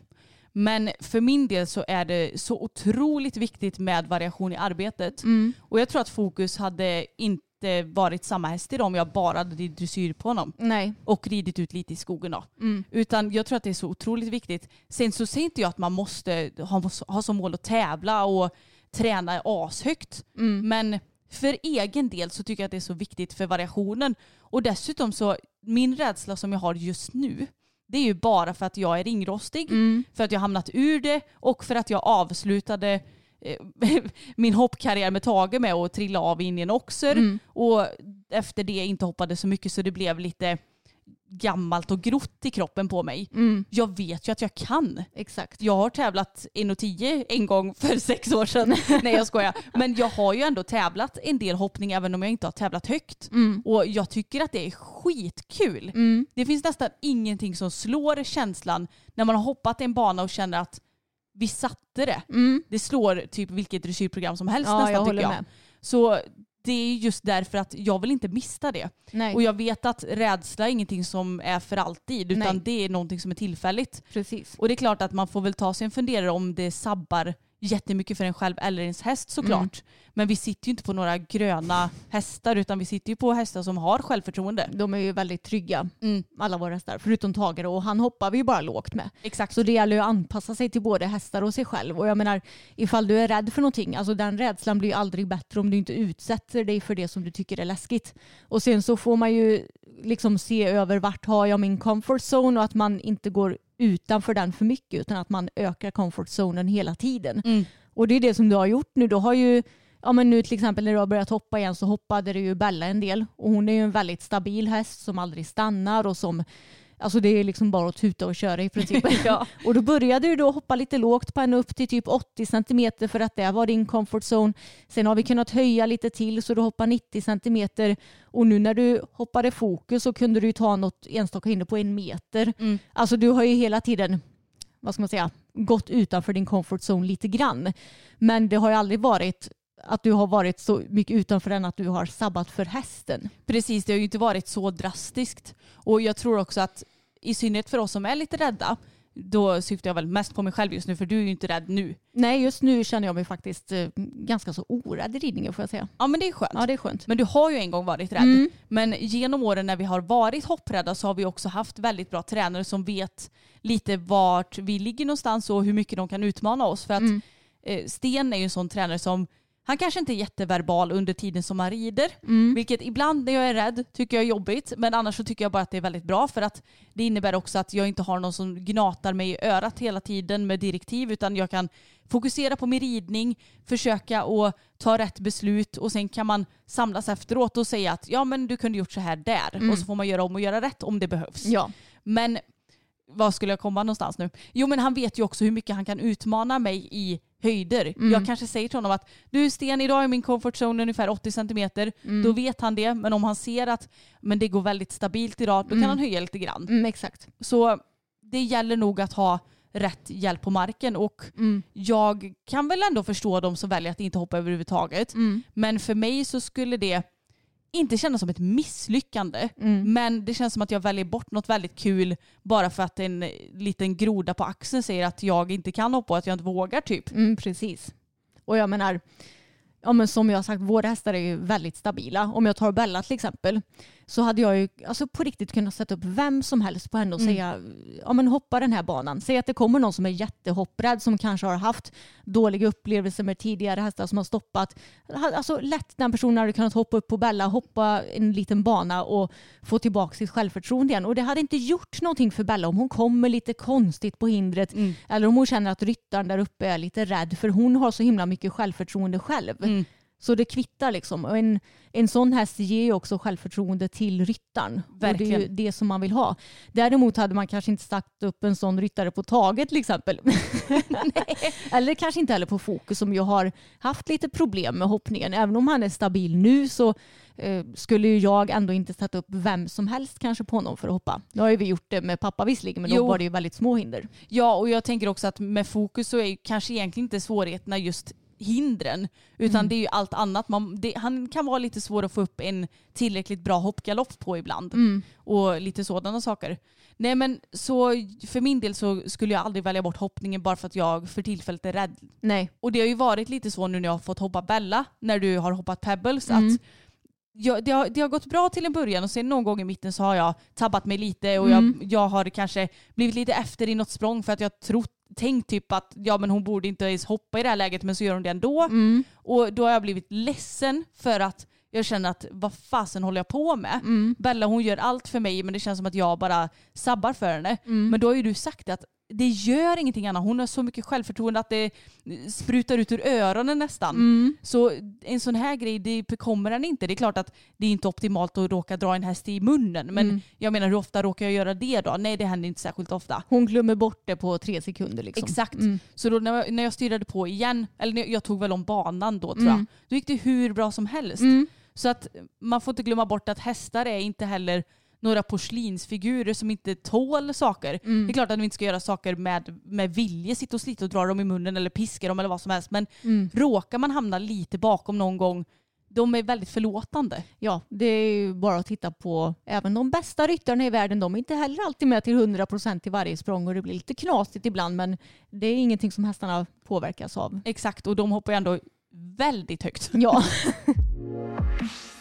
Men för min del så är det så otroligt viktigt med variation i arbetet. Och jag tror att fokus hade inte varit samma häst idag om jag bara hade ridit dressyr på honom. Nej. och ridit ut lite i skogen. Då. Utan jag tror att det är så otroligt viktigt. Sen så säger inte jag att man måste ha, ha som mål att tävla och träna ashögt. Men för egen del så tycker jag att det är så viktigt för variationen. Och dessutom så, min rädsla som jag har just nu, det är ju bara för att jag är ringrostig, för att jag hamnat ur det och för att jag avslutade eh, (laughs) min hoppkarriär med Tage med att trilla av in i en oxer och efter det inte hoppade så mycket så det blev lite gammalt och grott i kroppen på mig. Jag vet ju att jag kan. Exakt. Jag har tävlat 1,10 en gång för (laughs) sex år sedan. (laughs) Nej jag skojar. Men jag har ju ändå tävlat en del hoppning även om jag inte har tävlat högt. Och jag tycker att det är skitkul. Det finns nästan ingenting som slår känslan när man har hoppat en bana och känner att vi satte det. Det slår typ vilket dressyrprogram som helst Ja, nästan jag tycker jag. med. Så det är just därför att jag vill inte missa det. Nej. Och jag vet att rädsla är ingenting som är för alltid utan Nej. det är någonting som är tillfälligt. Precis. Och det är klart att man får väl ta sig en funderare om det sabbar jättemycket för en själv eller ens häst såklart. Men vi sitter ju inte på några gröna hästar utan vi sitter ju på hästar som har självförtroende. De är ju väldigt trygga, Mm. alla våra hästar, förutom Tage då, och han hoppar vi ju bara lågt med. Exakt. Så det gäller ju att anpassa sig till både hästar och sig själv. Och jag menar, ifall du är rädd för någonting, alltså den rädslan blir ju aldrig bättre om du inte utsätter dig för det som du tycker är läskigt. Och sen så får man ju liksom se över vart har jag min comfort zone och att man inte går utanför den för mycket utan att man ökar comfort zonen hela tiden. Mm. Och det är det som du har gjort nu. Du har ju Ja men nu till exempel när du har börjat hoppa igen så hoppade det ju Bella en del och hon är ju en väldigt stabil häst som aldrig stannar och som Alltså det är liksom bara att tuta och köra i princip. (laughs) Ja. Och då började du då hoppa lite lågt på henne upp till typ 80 centimeter för att det var din comfort zone. Sen har vi kunnat höja lite till så du hoppar 90 centimeter och nu när du hoppade fokus så kunde du ta något enstaka hinder på en meter. Mm. Alltså du har ju hela tiden, vad ska man säga, gått utanför din comfort zone lite grann. Men det har ju aldrig varit att du har varit så mycket utanför den att du har sabbat för hästen. Precis, det har ju inte varit så drastiskt. Och jag tror också att i synnerhet för oss som är lite rädda, då syftar jag väl mest på mig själv just nu för du är ju inte rädd nu. Nej, just nu känner jag mig faktiskt eh, ganska så orädd i ridningen får jag säga. Ja men det är skönt. Ja, det är skönt. Men du har ju en gång varit rädd. Mm. Men genom åren när vi har varit hopprädda så har vi också haft väldigt bra tränare som vet lite vart vi ligger någonstans och hur mycket de kan utmana oss. För att Mm. eh, Sten är ju en sån tränare som han kanske inte är jätteverbal under tiden som han rider. Mm. Vilket ibland när jag är rädd tycker jag är jobbigt. Men annars så tycker jag bara att det är väldigt bra. För att det innebär också att jag inte har någon som gnatar mig i örat hela tiden med direktiv. Utan jag kan fokusera på min ridning, försöka att ta rätt beslut och sen kan man samlas efteråt och säga att ja men du kunde gjort så här där. Och så får man göra om och göra rätt om det behövs. Ja. Men vad skulle jag komma någonstans nu? Jo men han vet ju också hur mycket han kan utmana mig i höjder. Jag kanske säger till honom att du Sten idag är min comfort zone ungefär 80 centimeter. Då vet han det. Men om han ser att men det går väldigt stabilt idag då kan han höja lite grann. Mm, exakt. Så det gäller nog att ha rätt hjälp på marken och Mm. jag kan väl ändå förstå de som väljer att inte hoppa överhuvudtaget. Mm. Men för mig så skulle det inte kännas som ett misslyckande. Mm. Men det känns som att jag väljer bort något väldigt kul bara för att en liten groda på axeln säger att jag inte kan hoppa och att jag inte vågar typ. Mm, precis. Och jag menar, ja, men som jag har sagt, våra hästar är ju väldigt stabila. Om jag tar Bella till exempel så hade jag ju alltså på riktigt kunnat sätta upp vem som helst på henne och Mm. säga ja, men hoppa den här banan. Säg att det kommer någon som är jättehopprädd som kanske har haft dåliga upplevelser med tidigare hästar som har stoppat. Alltså lätt den personen hade kunnat hoppa upp på Bella, hoppa en liten bana och få tillbaka sitt självförtroende igen. Och det hade inte gjort någonting för Bella om hon kommer lite konstigt på hindret Mm. eller om hon känner att ryttaren där uppe är lite rädd för hon har så himla mycket självförtroende själv. Mm. Så det kvittar liksom. Och en, en sån häst ger ju också självförtroende till ryttaren. Och det är ju Verkligen. det som man vill ha. Däremot hade man kanske inte satt upp en sån ryttare på taget till exempel. (laughs) Eller kanske inte heller på fokus som ju har haft lite problem med hoppningen. Även om han är stabil nu så eh, skulle ju jag ändå inte sätta upp vem som helst kanske på honom för att hoppa. Nu har ju vi gjort det med pappa visserligen men Jo. då var det ju väldigt små hinder. Ja och jag tänker också att med fokus så är ju kanske egentligen inte svårigheterna just hindren utan det är ju allt annat. Man, det, han kan vara lite svår att få upp en tillräckligt bra hoppgalopp på ibland. Och lite sådana saker. Nej men så för min del så skulle jag aldrig välja bort hoppningen bara för att jag för tillfället är rädd. Nej. Och det har ju varit lite så nu när jag har fått hoppa Bella när du har hoppat Pebbles att jag, det, har, det har gått bra till en början och sen någon gång i mitten så har jag tabbat mig lite och jag, jag har kanske blivit lite efter i något språng för att jag trott tänkt typ att ja men hon borde inte ens hoppa i det här läget men så gör hon det ändå. Och då har jag blivit ledsen för att jag känner att vad fasen håller jag på med? Bella hon gör allt för mig men det känns som att jag bara sabbar för henne. Men då har ju du sagt att det gör ingenting Anna. Hon har så mycket självförtroende att det sprutar ut ur öronen nästan. Så en sån här grej, det kommer den inte. Det är klart att det är inte optimalt att råka dra en häst i munnen. Men jag menar hur ofta råkar jag göra det då? Nej det händer inte särskilt ofta. Hon glömmer bort det på tre sekunder. Liksom. Exakt. Så då när jag, när jag styrade på igen, eller jag, jag tog väl om banan då tror jag, då gick det hur bra som helst. Så att man får inte glömma bort att hästar är inte heller några porslinsfigurer som inte tål saker. Det är klart att vi inte ska göra saker med, med vilje, sitta och slita och dra dem i munnen eller piska dem eller vad som helst. Men råkar man hamna lite bakom någon gång, de är väldigt förlåtande. Ja, det är ju bara att titta på även de bästa ryttarna i världen. De är inte heller alltid med till 100% i varje språng och det blir lite knasigt ibland men det är ingenting som hästarna påverkas av. Exakt, och de hoppar ju ändå väldigt högt. Ja, (laughs)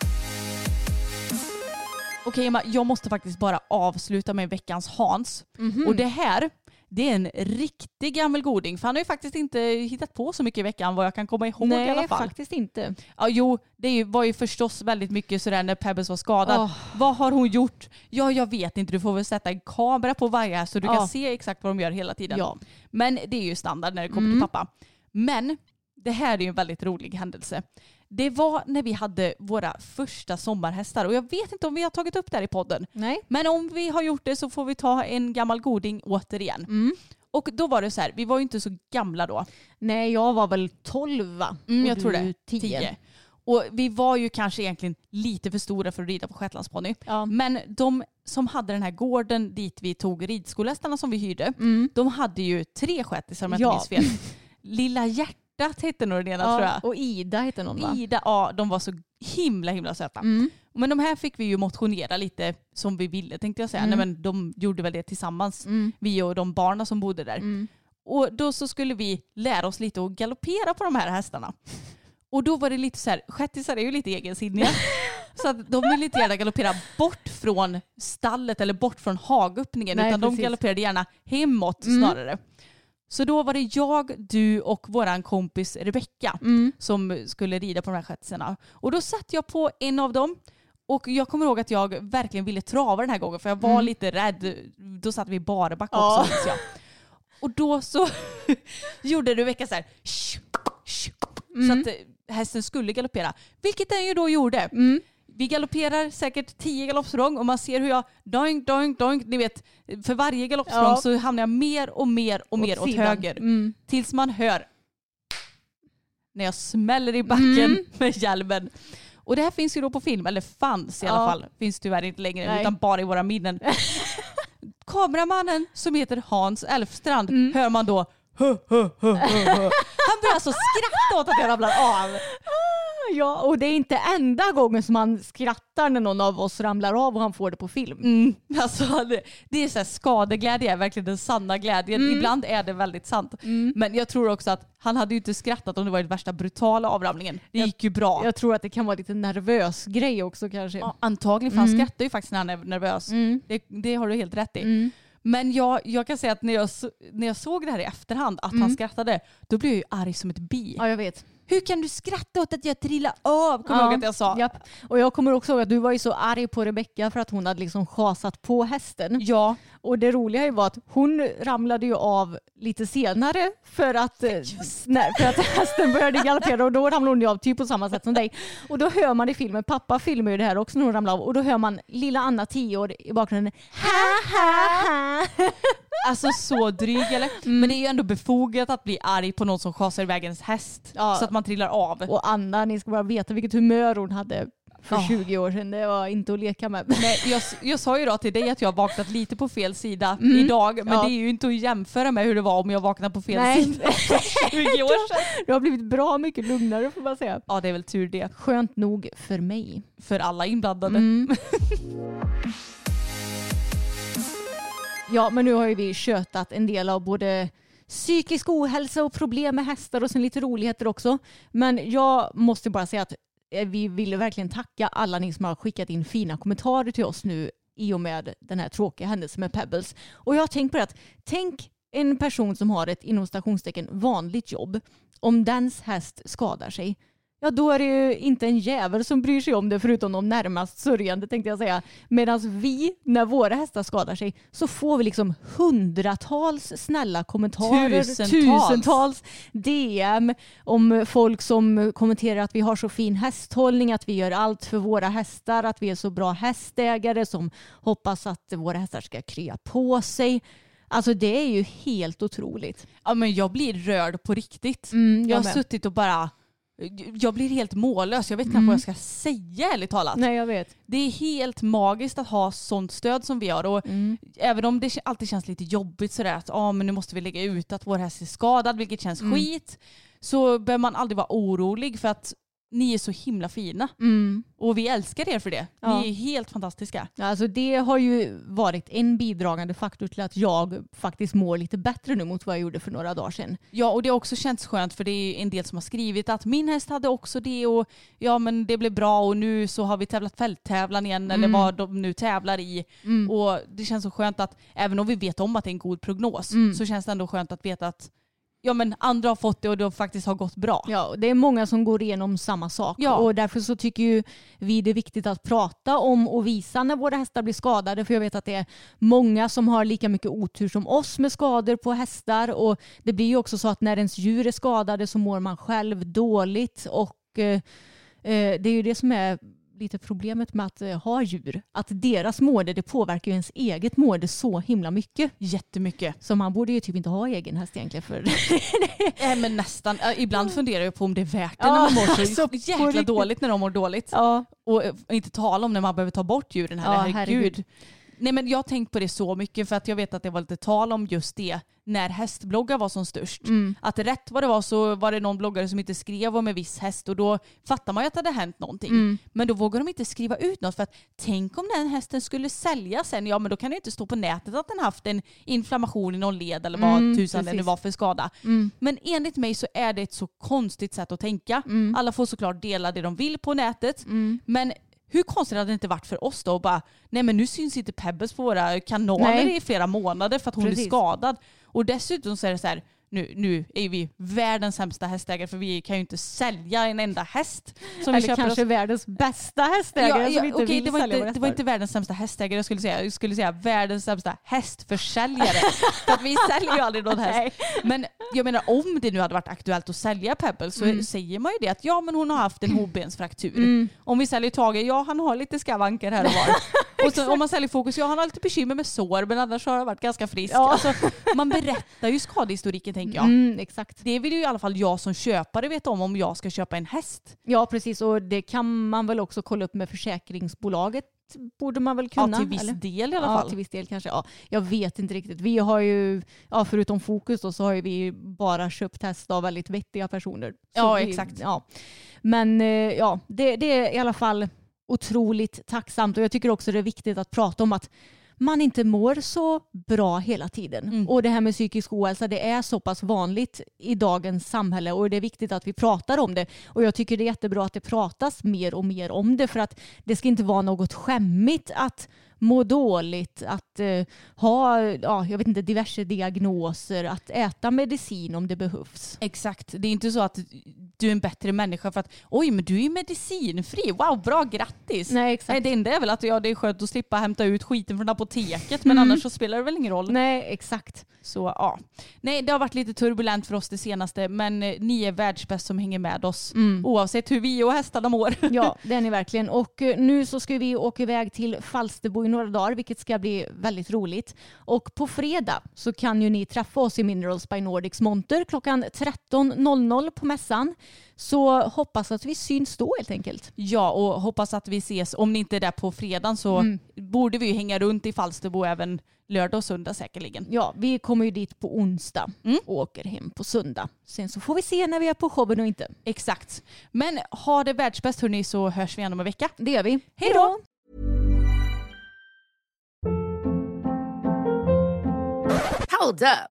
Okej Emma, jag måste faktiskt bara avsluta med veckans Hans. Mhm. Och det här, det är en riktig gammal goding. För han har ju faktiskt inte hittat på så mycket i veckan vad jag kan komma ihåg i alla nej fall. faktiskt inte. Ja, jo, det var ju förstås väldigt mycket sådär när Pebbles var skadad. Åh. Vad har hon gjort? Ja, jag vet inte. Du får väl sätta en kamera på varje häst så du Ja. kan se exakt vad de gör hela tiden. Ja. Men det är ju standard när det kommer till pappa. Men det här är ju en väldigt rolig händelse. Det var när vi hade våra första sommarhästar och jag vet inte om vi har tagit upp det här i podden. Nej. Men om vi har gjort det så får vi ta en gammal goding återigen. Mm. Och då var det så här, vi var ju inte så gamla då. Nej, jag var väl 12 va? Mm, jag tror det. 10. Tio. Och vi var ju kanske egentligen lite för stora för att rida på shetlandsponny. Ja. Men de som hade den här gården dit vi tog ridskolehästarna som vi hyrde, de hade ju tre shettisar om jag inte minns fel. Lilla hjärtat hette nog den ena tror jag. Och Ida heter någon va? Ida, ja de var så himla himla söta. Mm. Men de här fick vi ju motionera lite som vi ville tänkte jag säga. Mm. Nej, men de gjorde väl det tillsammans, Mm. vi och de barnen som bodde där. Mm. Och då så skulle vi lära oss lite att galoppera på de här hästarna. Och då var det lite så här, shettisar är ju lite egensinniga. (laughs) så att de ville inte gärna galoppera bort från stallet eller bort från hagöppningen Nej, utan de precis. galopperade gärna hemåt Mm. snarare. Så då var det jag, du och våran kompis Rebecka Mm. som skulle rida på de här shettisarna. Och då satt jag på en av dem och jag kommer ihåg att jag verkligen ville trava den här gången för jag var Mm. lite rädd. Då satt vi i barbacka Ja. också jag. Och då så (laughs) gjorde Rebecka så här "Shh, shh", Mm. så att eh, hästen skulle galoppera. Vilket den ju då gjorde. Mm. Vi galopperar säkert tio galoppsprång och man ser hur jag doink, doink, doink. Ni vet, för varje galoppsprång Ja. så hamnar jag mer och mer och mer åt sidan. höger. Mm. Tills man hör när jag smäller i backen Mm. med hjälmen. Och det här finns ju då på film, eller fanns i alla Ja. fall. Finns tyvärr inte längre Nej. utan bara i våra minnen. (laughs) Kameramannen som heter Hans Elfstrand Mm. hör man då. Han börjar alltså skratta åt att jag ramlar av. (laughs) Ja, och det är inte enda gången som han skrattar när någon av oss ramlar av och han får det på film. Mm. (laughs) Alltså, det, det är så här, skadeglädje är verkligen den sanna glädjen. Mm. Ibland är det väldigt sant. Men jag tror också att han hade ju inte skrattat om det var den värsta brutala avramlingen. Det gick ju bra. Jag tror att det kan vara lite nervös grej också kanske. Ja, antagligen, för han skrattar ju faktiskt när han är nervös. Mm. Det, det har du helt rätt i. Mm. Men jag, jag kan säga att när jag, när jag såg det här i efterhand, att han skrattade, då blev jag ju arg som ett bi. Ja, jag vet. Hur kan du skratta åt att jag trillar av? Kommer du ihåg att jag sa? Japp. Och jag kommer också ihåg att du var ju så arg på Rebecka för att hon hade liksom chasat på hästen. Ja. Och det roliga ju var att hon ramlade ju av lite senare för att, eh, när, för att (laughs) hästen började galoppera och då ramlade hon ju av typ på samma sätt som dig. Och då hör man i filmen, pappa filmar ju det här också när hon ramlar av och då hör man lilla Anna 10 år i bakgrunden. Ha, ha, ha. (laughs) Alltså så dryg eller? Men det är ju ändå befogat att bli arg på någon som chasar iväg ens häst Ja. så att man trillar av. Och Anna, ni ska bara veta vilket humör hon hade för Ja. 20 år sedan. Det var inte att leka med. Nej, jag, jag sa ju då till dig att jag har vaknat lite på fel sida (laughs) idag men Mm. Ja. det är ju inte att jämföra med hur det var om jag vaknade på fel Nej. sida (laughs) för 20 år sedan. Du har blivit bra mycket lugnare får man säga. Ja det är väl tur det. Skönt nog för mig. För alla inblandade. Mm. (laughs) Ja, men nu har ju vi kötat en del av både psykisk ohälsa och problem med hästar och sen lite roligheter också. Men jag måste bara säga att Eh, vi vill verkligen tacka alla ni som har skickat in fina kommentarer till oss nu i och med den här tråkiga händelsen med Pebbles. Och jag har tänkt på det att tänk en person som har ett inom stationstecken vanligt jobb. Om dens häst skadar sig, ja då är det ju inte en jävel som bryr sig om det förutom de närmast sörjande tänkte jag säga. Medan vi, när våra hästar skadar sig, så får vi liksom hundratals snälla kommentarer, Tusentals. tusentals DM om folk som kommenterar att vi har så fin hästhållning, att vi gör allt för våra hästar, att vi är så bra hästägare som hoppas att våra hästar ska krya på sig. Alltså det är ju helt otroligt. Ja men jag blir rörd på riktigt. Mm, jag jag har suttit och bara jag blir helt mållös. Jag vet knappt vad jag ska säga ärligt talat. Nej jag vet. Det är helt magiskt att ha sånt stöd som vi har. Och Mm. Även om det alltid känns lite jobbigt sådär att ah, men nu måste vi lägga ut att vår häst är skadad vilket känns Mm. skit. Så behöver man aldrig vara orolig för att ni är så himla fina. Mm. Och vi älskar er för det. Ja. Ni är helt fantastiska. Alltså det har ju varit en bidragande faktor till att jag faktiskt mår lite bättre nu mot vad jag gjorde för några dagar sedan. Ja och det har också känts skönt för det är en del som har skrivit att min häst hade också det och ja men det blev bra och nu så har vi tävlat fälttävlan igen eller vad de nu tävlar i. Och det känns så skönt att även om vi vet om att det är en god prognos så känns det ändå skönt att veta att ja men andra har fått det och det faktiskt har gått bra. Ja, det är många som går igenom samma sak Ja. och därför så tycker ju vi det är viktigt att prata om och visa när våra hästar blir skadade för jag vet att det är många som har lika mycket otur som oss med skador på hästar och det blir ju också så att när ens djur är skadade så mår man själv dåligt och eh, eh, det är ju det som är lite problemet med att eh, ha djur. Att deras mående det påverkar ju ens eget mående så himla mycket. Jättemycket. Så man borde ju typ inte ha egen häst egentligen för (laughs) Äh, men nästan. Ibland funderar jag på om det är värt det Ja, när man mår så (laughs) alltså, jäkla dåligt när de mår dåligt. ja. Och eh, inte tala om när man behöver ta bort djuren här. Ja, herregud. herregud. Nej men jag har tänkt på det så mycket för att jag vet att det var lite tal om just det när hästbloggar var som störst. Mm. Att rätt vad det var så var det någon bloggare som inte skrev om en viss häst och då fattar man ju att det hade hänt någonting. Mm. Men då vågar de inte skriva ut något för att tänk om den hästen skulle säljas sen, ja men då kan det ju inte stå på nätet att den haft en inflammation i någon led eller vad Mm, tusan det nu var för skada. Mm. Men enligt mig så är det ett så konstigt sätt att tänka. Mm. Alla får såklart dela det de vill på nätet. Mm. Men hur konstigt hade det inte varit för oss då och bara, nej men nu syns inte Pebbles på våra kanaler Nej. i flera månader för att hon Precis. är skadad. Och dessutom så är det så här, nu, nu är vi världens sämsta hästägare för vi kan ju inte sälja en enda häst. Som vi Eller köper kanske oss. världens bästa hästägare Ja, som ja, inte okej, vill det, var sälja inte, det var inte världens sämsta hästägare jag skulle säga. Jag skulle säga världens sämsta hästförsäljare. (laughs) för att vi säljer ju aldrig någon häst. Men jag menar om det nu hade varit aktuellt att sälja Pebble så Mm. säger man ju det att ja men hon har haft en hovbensfraktur. Om vi säljer Tage, ja han har lite skavanker här och var. (laughs) och så, om man säljer Fokus, ja han har lite bekymmer med sår men annars har han varit ganska frisk. Ja. Alltså, man berättar ju skadehistoriken tänker jag. Mm, exakt. Det vill ju i alla fall jag som köpare veta om om jag ska köpa en häst. Ja precis och det kan man väl också kolla upp med försäkringsbolaget borde man väl kunna? ja till viss eller? del i alla ja, fall. till viss del kanske. Ja, jag vet inte riktigt. Vi har ju, ja, förutom Fokus då, så har ju vi bara köpt häst av väldigt vettiga personer. Så Ja, vi, exakt. Ja. Men eh, ja, det, det är i alla fall otroligt tacksamt och jag tycker också det är viktigt att prata om att man inte mår så bra hela tiden. Mm. Och det här med psykisk ohälsa det är så pass vanligt i dagens samhälle och det är viktigt att vi pratar om det. Och jag tycker det är jättebra att det pratas mer och mer om det för att det ska inte vara något skämmigt att må dåligt, att eh, ha ja, jag vet inte, diverse diagnoser, att äta medicin om det behövs. Exakt. Det är inte så att du är en bättre människa för att oj men du är medicinfri. Wow bra grattis. Nej exakt. Nej, det enda är väl att ja, det är skönt att slippa hämta ut skiten från apoteket men annars så spelar det väl ingen roll. Nej exakt. Så ja. Nej det har varit lite turbulent för oss det senaste men eh, ni är världsbäst som hänger med oss oavsett hur vi och hästarna mår. (laughs) Ja, (laughs) det är ni verkligen. Och eh, nu så ska vi åka iväg till Falsterbo i några dagar, vilket ska bli väldigt roligt. Och på fredag så kan ju ni träffa oss i Minerals by Nordics monter klockan 13.00 på mässan. Så hoppas att vi syns då helt enkelt. Ja och hoppas att vi ses. Om ni inte är där på fredagen så borde vi ju hänga runt i Falsterbo även lördag och söndag säkerligen. Ja, vi kommer ju dit på onsdag och åker hem på söndag. Sen så får vi se när vi är på showen och inte. Exakt. Men ha det världsbäst hörni så hörs vi igen om en vecka. Det gör vi. Hej då! Hold up.